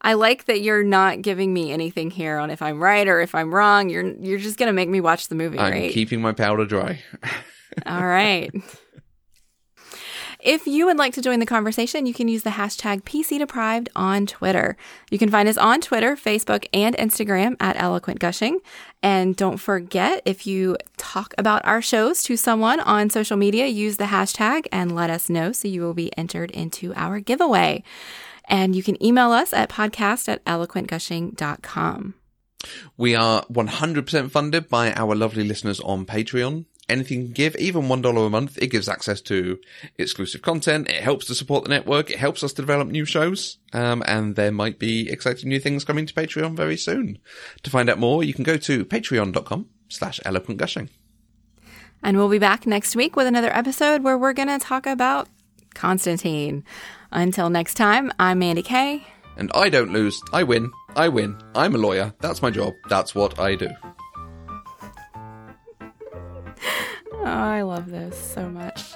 I like that you're not giving me anything here on if I'm right or if I'm wrong. You're you're just gonna make me watch the movie, I'm right? keeping my powder dry. All right. If you would like to join the conversation, you can use the hashtag PC Deprived on Twitter. You can find us on Twitter, Facebook, and Instagram at Eloquent Gushing. And don't forget, if you talk about our shows to someone on social media, use the hashtag and let us know so you will be entered into our giveaway. And you can email us at podcast at eloquentgushing.com. We are 100% funded by our lovely listeners on Patreon. Anything you can give, even $1 a month, it gives access to exclusive content. It helps to support the network. It helps us to develop new shows. Um, and there might be exciting new things coming to Patreon very soon. To find out more, you can go to patreon.com slash eloquent gushing. And we'll be back next week with another episode where we're going to talk about Constantine. Until next time, I'm Mandy Kay. And I don't lose. I win. I win. I'm a lawyer. That's my job. That's what I do. Oh, I love this so much.